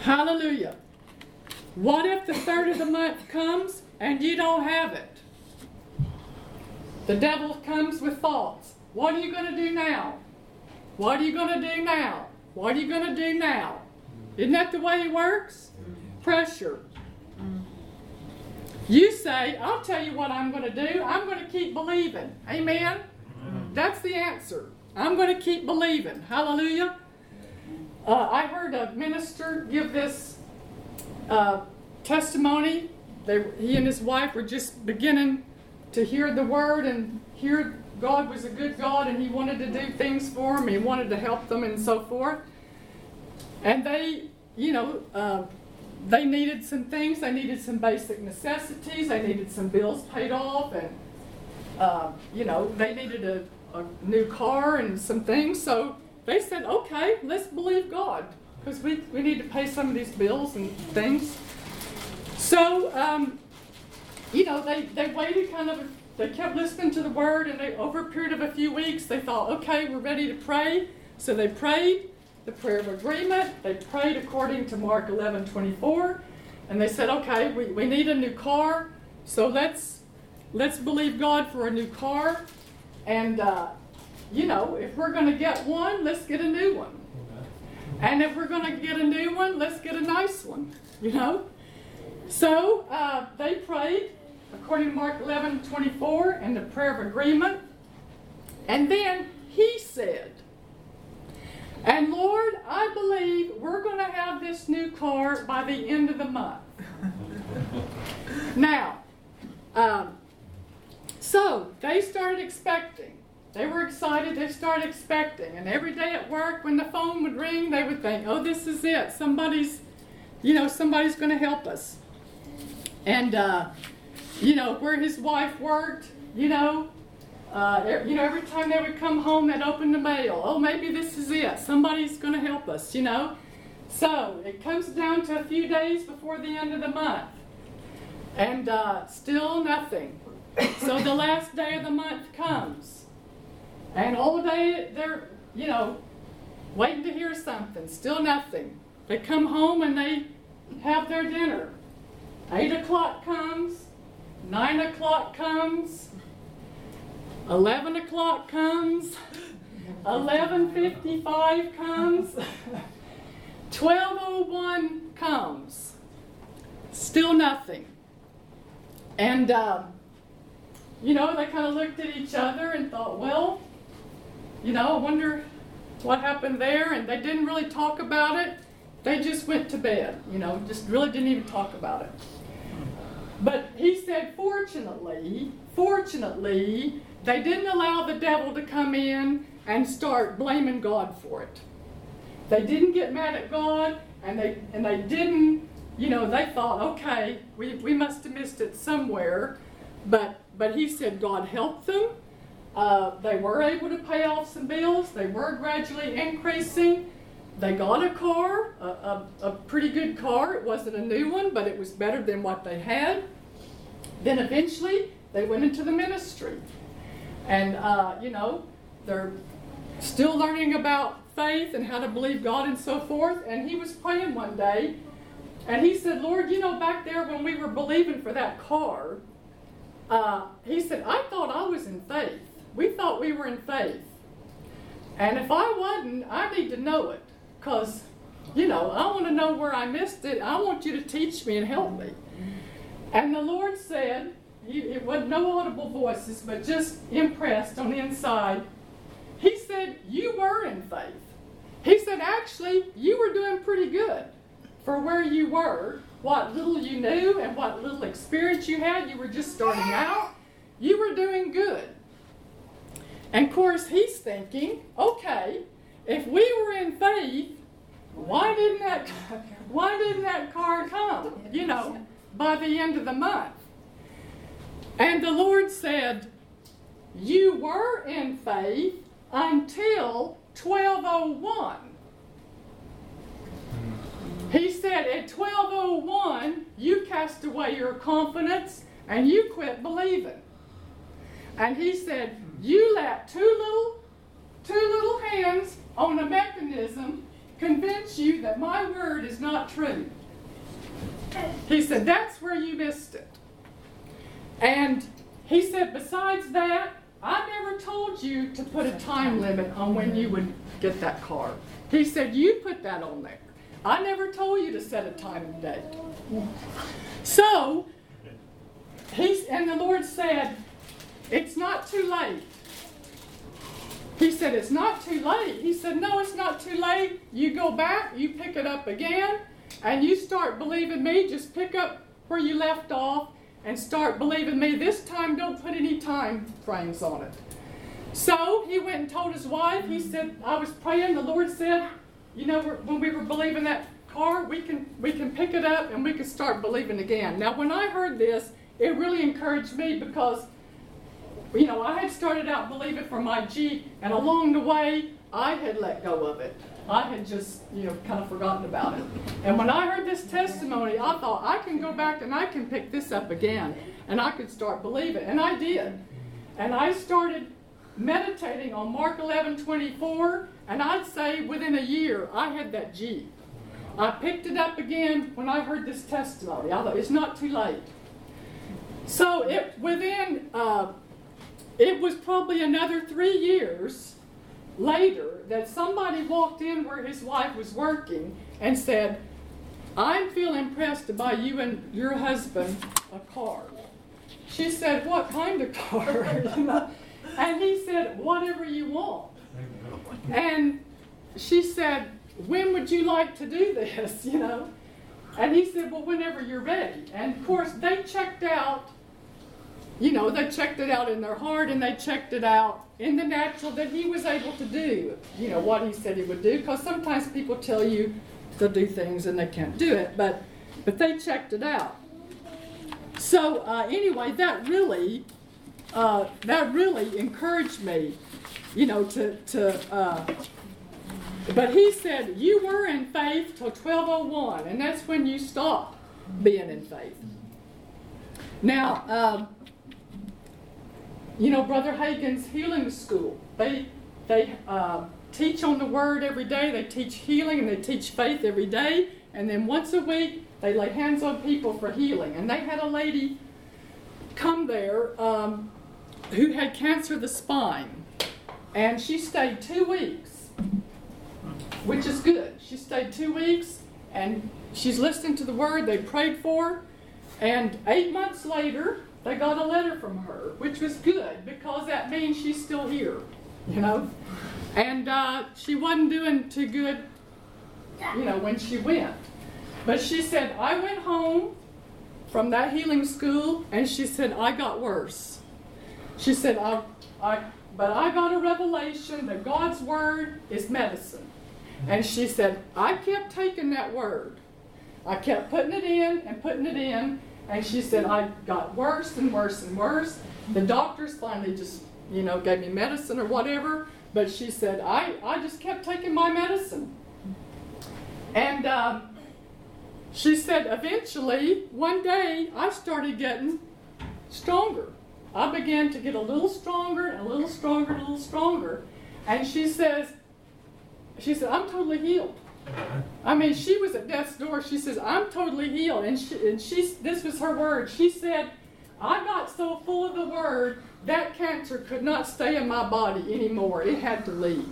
Hallelujah. What if the third of the month comes and you don't have it? The devil comes with thoughts. What are you going to do now? What are you going to do now? What are you going to do now? Isn't that the way it works? Pressure. You say, I'll tell you what I'm going to do. I'm going to keep believing. Amen? That's the answer. I'm going to keep believing. Hallelujah. Uh, I heard a minister give this uh, testimony. They, he and his wife were just beginning to hear the word and hear God was a good God and he wanted to do things for them. He wanted to help them and so forth. And they, you know, uh, they needed some things. They needed some basic necessities. They needed some bills paid off, and uh, you know, they needed a, a new car and some things. So they said, "Okay, let's believe God because we we need to pay some of these bills and things." So, um, you know, they they waited kind of. They kept listening to the word, and they, over a period of a few weeks, they thought, "Okay, we're ready to pray." So they prayed the prayer of agreement. They prayed according to Mark 11 24. And they said, okay, we, we need a new car. So let's let's believe God for a new car. And, uh, you know, if we're going to get one, let's get a new one. And if we're going to get a new one, let's get a nice one, you know? So uh, they prayed according to Mark 11 24 and the prayer of agreement. And then he said, and Lord, I believe we're going to have this new car by the end of the month. now, um, so they started expecting. They were excited. They started expecting. And every day at work, when the phone would ring, they would think, oh, this is it. Somebody's, you know, somebody's going to help us. And, uh, you know, where his wife worked, you know, uh, you know, every time they would come home, they'd open the mail. Oh, maybe this is it. Somebody's going to help us, you know. So it comes down to a few days before the end of the month, and uh, still nothing. so the last day of the month comes, and all day they're, you know, waiting to hear something. Still nothing. They come home and they have their dinner. Eight o'clock comes. Nine o'clock comes. 11 o'clock comes, 11.55 comes, 12.01 comes. Still nothing. And, um, you know, they kind of looked at each other and thought, well, you know, I wonder what happened there. And they didn't really talk about it. They just went to bed, you know, just really didn't even talk about it. But he said, fortunately, fortunately, they didn't allow the devil to come in and start blaming God for it. They didn't get mad at God and they and they didn't, you know, they thought, okay, we, we must have missed it somewhere. but but he said God helped them. Uh, they were able to pay off some bills. They were gradually increasing. They got a car, a, a, a pretty good car. It wasn't a new one, but it was better than what they had. Then eventually they went into the ministry. And, uh, you know, they're still learning about faith and how to believe God and so forth. And he was praying one day, and he said, Lord, you know, back there when we were believing for that car, uh, he said, I thought I was in faith. We thought we were in faith. And if I wasn't, I need to know it. Because, you know, I want to know where I missed it. I want you to teach me and help me. And the Lord said, it wasn't no audible voices, but just impressed on the inside. He said, You were in faith. He said, Actually, you were doing pretty good for where you were, what little you knew, and what little experience you had. You were just starting out. You were doing good. And of course, he's thinking, okay, if we were in faith, why didn't that (laughs) why didn't that car come? You know, by the end of the month. And the Lord said, You were in faith until 1201. He said at 1201, you cast away your confidence and you quit believing. And he said, You let two little two little hands on a mechanism convince you that my word is not true. He said, That's where you missed it. And he said, Besides that, I never told you to put a time limit on when you would get that car. He said, You put that on there. I never told you to set a time and date. So, he's, and the Lord said, It's not too late. He said, It's not too late. He said, No, it's not too late. You go back, you pick it up again, and you start believing me. Just pick up where you left off and start believing me. This time, don't put any time frames on it. So he went and told his wife. He said, I was praying. The Lord said, You know, when we were believing that car, we can, we can pick it up and we can start believing again. Now, when I heard this, it really encouraged me because you know, I had started out believing for my Jeep, and along the way, I had let go of it. I had just, you know, kind of forgotten about it. And when I heard this testimony, I thought, I can go back and I can pick this up again, and I could start believing. And I did. And I started meditating on Mark 11 24, and I'd say within a year, I had that Jeep. I picked it up again when I heard this testimony. I thought, it's not too late. So it within uh, it was probably another three years later that somebody walked in where his wife was working and said, I feel impressed to buy you and your husband a car. She said, What kind of car? (laughs) and he said, Whatever you want. And she said, When would you like to do this? (laughs) You know? And he said, Well, whenever you're ready. And of course, they checked out you know, they checked it out in their heart and they checked it out in the natural that he was able to do, you know, what he said he would do. Because sometimes people tell you to do things and they can't do it, but but they checked it out. So uh, anyway, that really uh, that really encouraged me, you know, to to. Uh, but he said you were in faith till 1201, and that's when you stop being in faith. Now. Um, you know, Brother Hagin's healing school. They they uh, teach on the Word every day. They teach healing and they teach faith every day. And then once a week, they lay hands on people for healing. And they had a lady come there um, who had cancer of the spine, and she stayed two weeks, which is good. She stayed two weeks, and she's listening to the Word. They prayed for her, and eight months later they got a letter from her, which was good because that means she's still here, you know. And uh, she wasn't doing too good, you know, when she went. But she said, I went home from that healing school, and she said, I got worse. She said, I, I, but I got a revelation that God's word is medicine. And she said, I kept taking that word. I kept putting it in and putting it in, And she said, I got worse and worse and worse. The doctors finally just, you know, gave me medicine or whatever. But she said, I, I just kept taking my medicine. And um, she said, eventually, one day, I started getting stronger. I began to get a little stronger and a little stronger and a little stronger. And she says, she said, I'm totally healed. I mean, she was at death's door. She says, I'm totally healed. And she, and she this was her word. She said, I got so full of the word that cancer could not stay in my body anymore. It had to leave.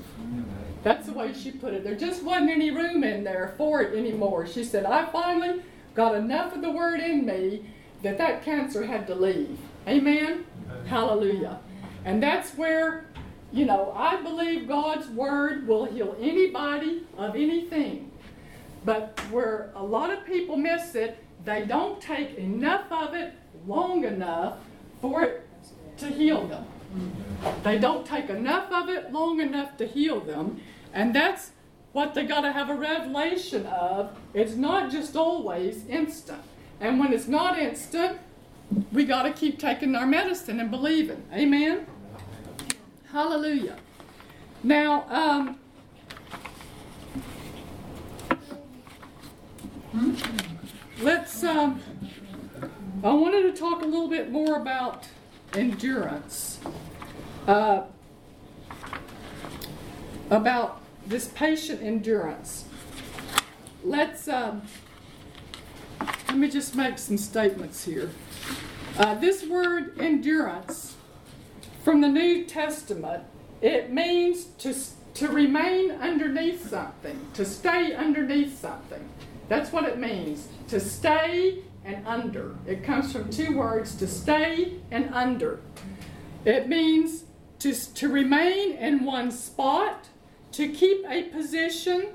That's the way she put it. There just wasn't any room in there for it anymore. She said, I finally got enough of the word in me that that cancer had to leave. Amen? Hallelujah. And that's where, you know, I believe God's word will heal anybody of anything. But where a lot of people miss it, they don't take enough of it long enough for it to heal them. They don't take enough of it long enough to heal them. And that's what they got to have a revelation of. It's not just always instant. And when it's not instant, we got to keep taking our medicine and believing. Amen? Hallelujah. Now, um, let's. Um, I wanted to talk a little bit more about endurance. Uh, about this patient endurance. Let's. Um, let me just make some statements here. Uh, this word endurance from the New Testament, it means to, to remain underneath something, to stay underneath something. That's what it means, to stay and under. It comes from two words, to stay and under. It means to, to remain in one spot, to keep a position,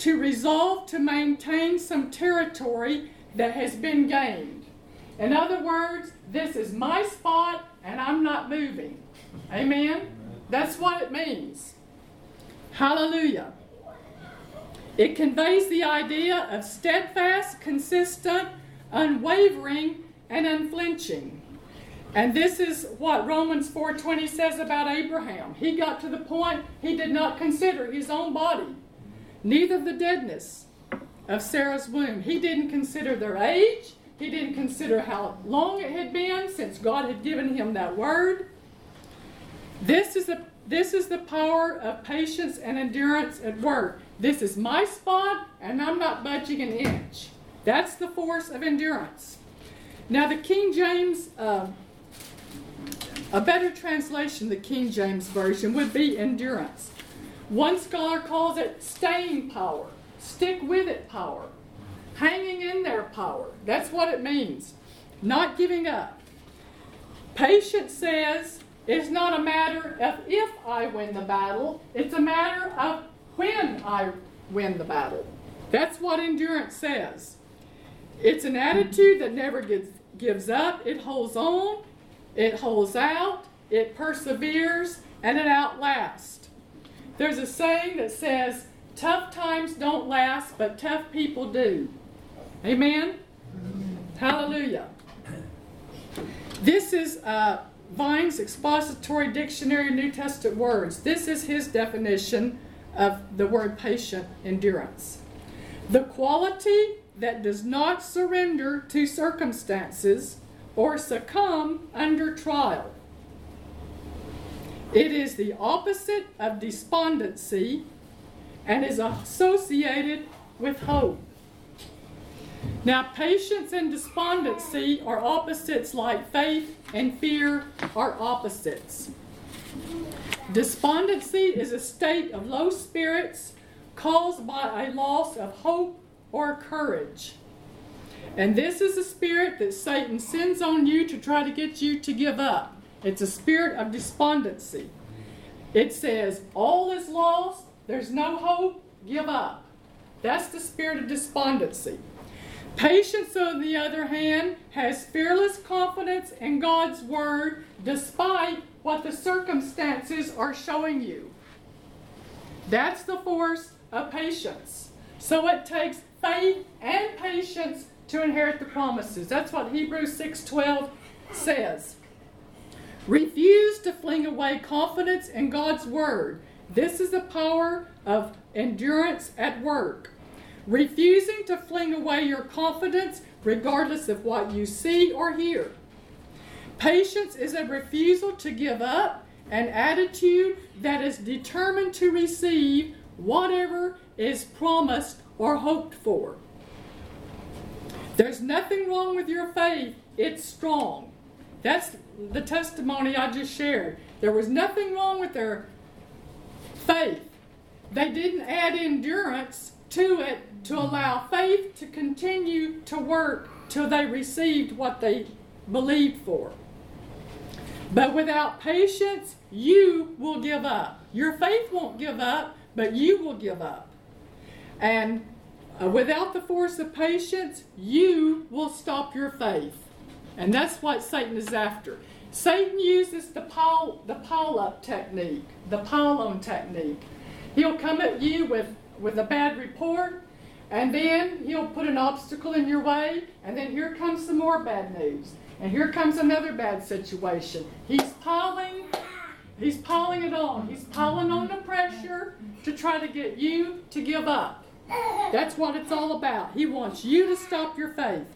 to resolve to maintain some territory that has been gained. In other words, this is my spot and I'm not moving. Amen? That's what it means. Hallelujah. It conveys the idea of steadfast, consistent, unwavering, and unflinching. And this is what Romans 4:20 says about Abraham. He got to the point he did not consider his own body, neither the deadness of Sarah's womb. He didn't consider their age. He didn't consider how long it had been since God had given him that word. This is the this is the power of patience and endurance at work. This is my spot, and I'm not budging an inch. That's the force of endurance. Now, the King James, uh, a better translation, the King James Version, would be endurance. One scholar calls it staying power, stick with it power, hanging in there power. That's what it means. Not giving up. Patience says it's not a matter of if I win the battle, it's a matter of when I win the battle. That's what endurance says. It's an attitude that never gives, gives up, it holds on, it holds out, it perseveres, and it outlasts. There's a saying that says, Tough times don't last, but tough people do. Amen? Hallelujah. This is uh, Vine's expository dictionary of New Testament words. This is his definition of the word patient endurance. The quality that does not surrender to circumstances or succumb under trial. It is the opposite of despondency and is associated with hope. Now, patience and despondency are opposites like faith and fear are opposites. Despondency is a state of low spirits caused by a loss of hope or courage. And this is a spirit that Satan sends on you to try to get you to give up. It's a spirit of despondency. It says, All is lost, there's no hope, give up. That's the spirit of despondency. Patience, on the other hand, has fearless confidence in God's word despite what the circumstances are showing you. That's the force of patience. So it takes faith and patience to inherit the promises. That's what Hebrews 6:12 says. Refuse to fling away confidence in God's word. This is the power of endurance at work. Refusing to fling away your confidence regardless of what you see or hear. Patience is a refusal to give up, an attitude that is determined to receive whatever is promised or hoped for. There's nothing wrong with your faith, it's strong. That's the testimony I just shared. There was nothing wrong with their faith. They didn't add endurance to it to allow faith to continue to work till they received what they believed for. But without patience, you will give up. Your faith won't give up, but you will give up. And uh, without the force of patience, you will stop your faith. And that's what Satan is after. Satan uses the pile, the pile up technique, the pile on technique. He'll come at you with, with a bad report, and then he'll put an obstacle in your way, and then here comes some more bad news. And here comes another bad situation. He's piling, he's piling it on. He's piling on the pressure to try to get you to give up. That's what it's all about. He wants you to stop your faith.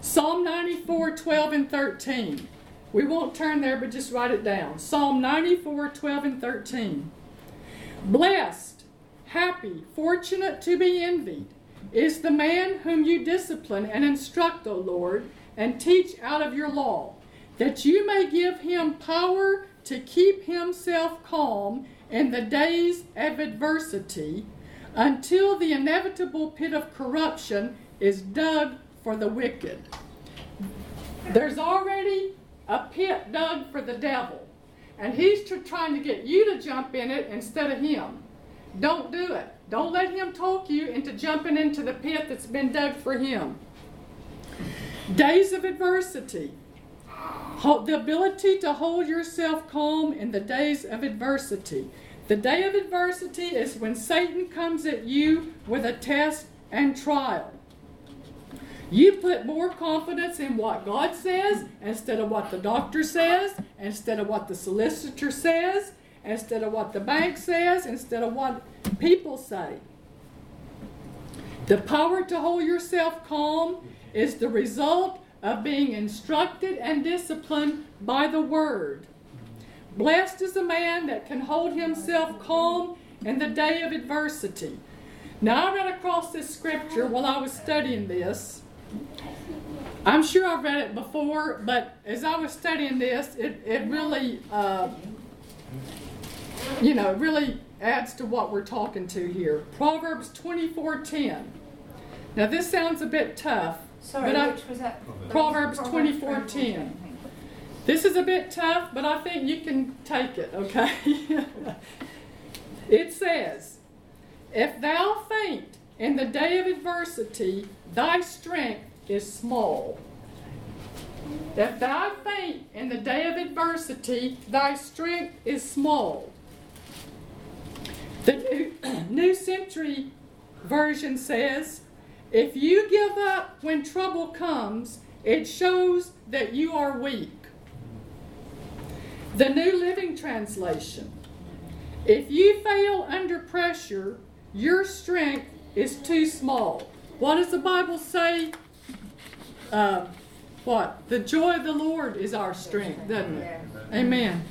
Psalm 94, 12 and 13. We won't turn there, but just write it down. Psalm 94, 12 and 13. Blessed, happy, fortunate to be envied is the man whom you discipline and instruct, O Lord, and teach out of your law, that you may give him power to keep himself calm in the days of adversity until the inevitable pit of corruption is dug for the wicked. There's already a pit dug for the devil, and he's trying to get you to jump in it instead of him. Don't do it. Don't let him talk you into jumping into the pit that's been dug for him. Days of adversity. The ability to hold yourself calm in the days of adversity. The day of adversity is when Satan comes at you with a test and trial. You put more confidence in what God says instead of what the doctor says, instead of what the solicitor says, instead of what the bank says, instead of what people say. The power to hold yourself calm is the result of being instructed and disciplined by the Word. Blessed is the man that can hold himself calm in the day of adversity. Now, I ran across this scripture while I was studying this. I'm sure I've read it before, but as I was studying this, it, it really, uh, you know, really adds to what we're talking to here. Proverbs 24:10. Now this sounds a bit tough. Sorry, but which was that? Proverbs 24:10. This is a bit tough, but I think you can take it, okay? (laughs) it says, If thou faint in the day of adversity, thy strength is small. If thou faint in the day of adversity, thy strength is small. The New, (coughs) New Century Version says, If you give up when trouble comes, it shows that you are weak. The New Living Translation, If you fail under pressure, your strength is too small. What does the Bible say? Uh, what? The joy of the Lord is our strength, doesn't it? Amen.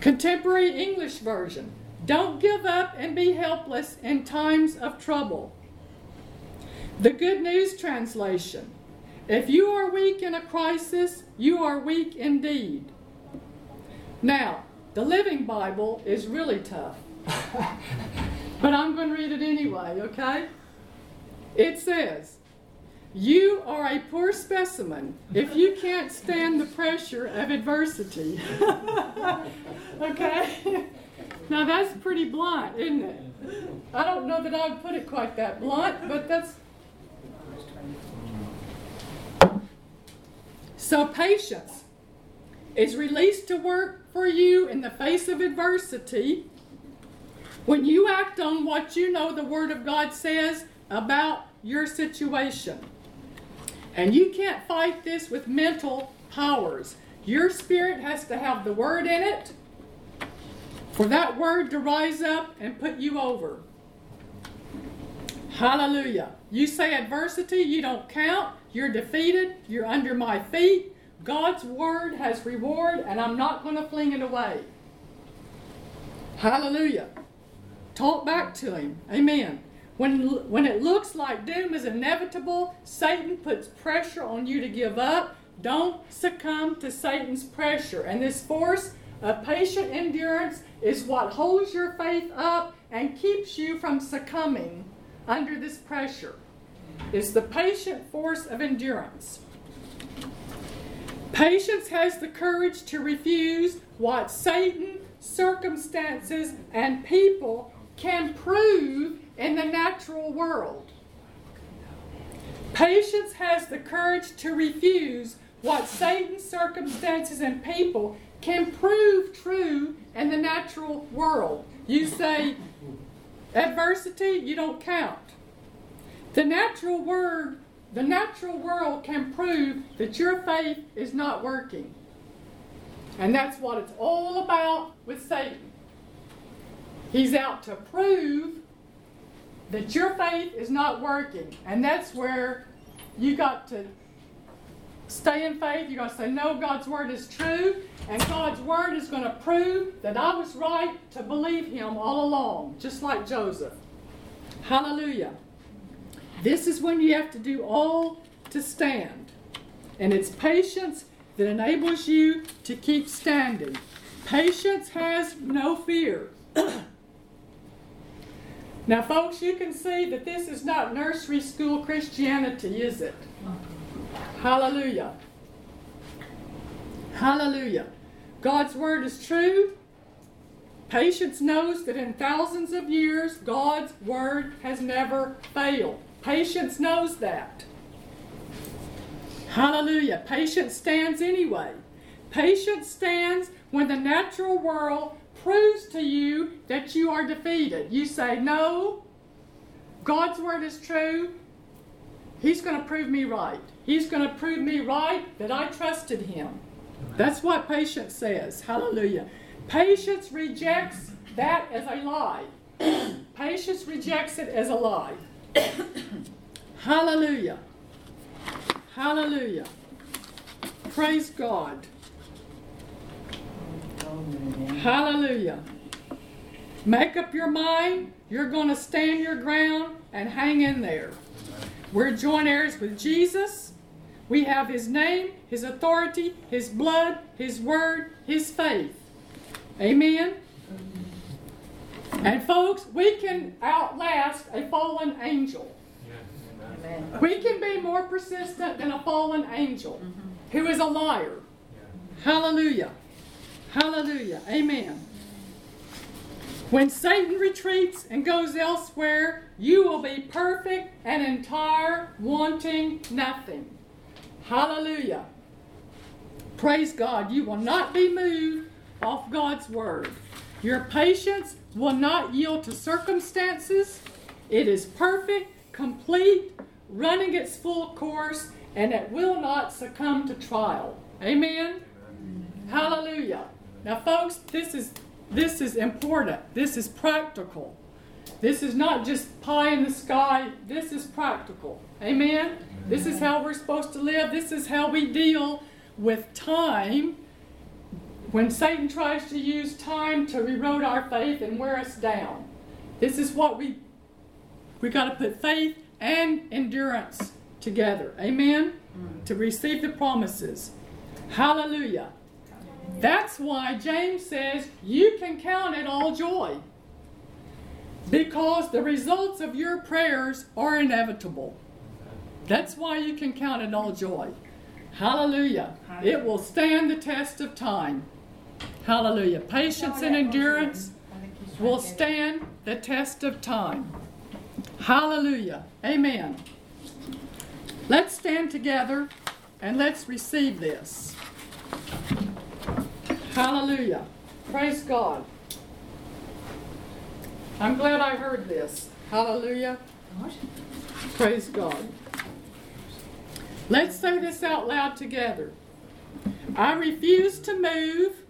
Contemporary English Version. Don't give up and be helpless in times of trouble. The Good News Translation. If you are weak in a crisis, you are weak indeed. Now, the Living Bible is really tough. (laughs) but I'm going to read it anyway, okay? It says, You are a poor specimen if you can't stand the pressure of adversity. (laughs) okay? Now that's pretty blunt, isn't it? I don't know that I would put it quite that blunt, but that's. So, patience is released to work for you in the face of adversity when you act on what you know the Word of God says about your situation. And you can't fight this with mental powers. Your spirit has to have the word in it for that word to rise up and put you over. Hallelujah. You say adversity, you don't count, you're defeated, you're under my feet. God's word has reward, and I'm not going to fling it away. Hallelujah. Talk back to him. Amen. When, when it looks like doom is inevitable, Satan puts pressure on you to give up. Don't succumb to Satan's pressure. And this force of patient endurance is what holds your faith up and keeps you from succumbing under this pressure. It's the patient force of endurance. Patience has the courage to refuse what Satan, circumstances, and people can prove in the natural world. Patience has the courage to refuse what Satan, circumstances and people can prove true in the natural world. You say adversity, you don't count. The natural word, the natural world can prove that your faith is not working. And that's what it's all about with Satan. He's out to prove that your faith is not working. And that's where you got to stay in faith. You got to say, No, God's word is true. And God's word is going to prove that I was right to believe him all along, just like Joseph. Hallelujah. This is when you have to do all to stand. And it's patience that enables you to keep standing. Patience has no fear. (clears throat) now, folks, you can see that this is not nursery school Christianity, is it? Hallelujah. Hallelujah. God's word is true. Patience knows that in thousands of years, God's word has never failed. Patience knows that. Hallelujah. Patience stands anyway. Patience stands when the natural world proves to you that you are defeated. You say, No, God's word is true. He's going to prove me right. He's going to prove me right that I trusted him. That's what patience says. Hallelujah. Patience rejects that as a lie. (coughs) patience rejects it as a lie. (coughs) Hallelujah. Hallelujah. Praise God. Hallelujah. Make up your mind. You're going to stand your ground and hang in there. We're joint heirs with Jesus. We have His name, His authority, His blood, His word, His faith. Amen. And folks, we can outlast a fallen angel. Amen. We can be more persistent than a fallen angel mm-hmm. who is a liar. Hallelujah. Hallelujah. Amen. When Satan retreats and goes elsewhere, you will be perfect and entire, wanting nothing. Hallelujah. Praise God. You will not be moved off God's word. Your patience will not yield to circumstances. It is perfect, complete, running its full course, and it will not succumb to trial. Amen. Hallelujah. Now, folks, this is this is important. This is practical. This is not just pie in the sky. This is practical. Amen. This is how we're supposed to live. This is how we deal with time when Satan tries to use time to erode our faith and wear us down. This is what we we got to put faith and endurance together. Amen. Mm. To receive the promises. Hallelujah. That's why James says you can count it all joy. Because the results of your prayers are inevitable. That's why you can count it all joy. Hallelujah. It will stand the test of time. Hallelujah. Patience and endurance will stand the test of time. Hallelujah. Amen. Let's stand together and let's receive this. Hallelujah. Praise God. I'm glad I heard this. Hallelujah. Praise God. Let's say this out loud together. I refuse to move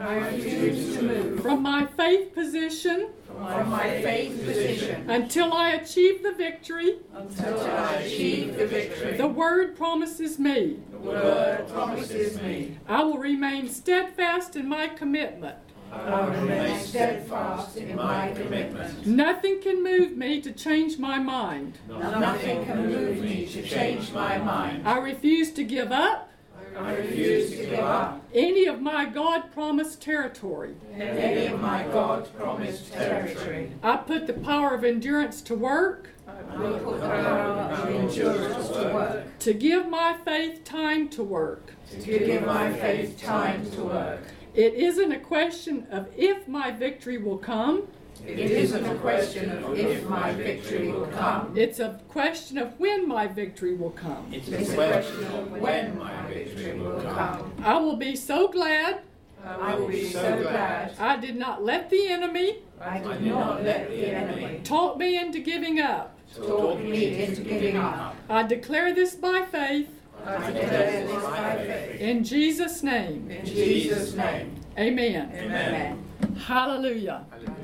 I refuse to move from my faith position from my faith position until I achieve the victory until I achieve the victory the Word promises me. the Word promises me. I will remain steadfast in my commitment. I will remain steadfast in my commitment. Nothing can move me to change my mind. Nothing can move me to change my mind. I refuse to give up I refuse to give up any of my God promised territory. any of my God promised territory. I put the power of endurance to work I put the power of endurance to work to give my faith time to work. to give my faith time to work. It isn't a question of if my victory will come, It isn't a question of if my victory will come. it's a question of when my victory will come. It's a question of when my victory will come. I will be so glad I will be so glad I did not let the enemy I did not let the enemy talk me into giving up. talk me into giving up. I declare this by faith I declare this by faith. in Jesus' name. In Jesus' name. Amen. Amen. Hallelujah.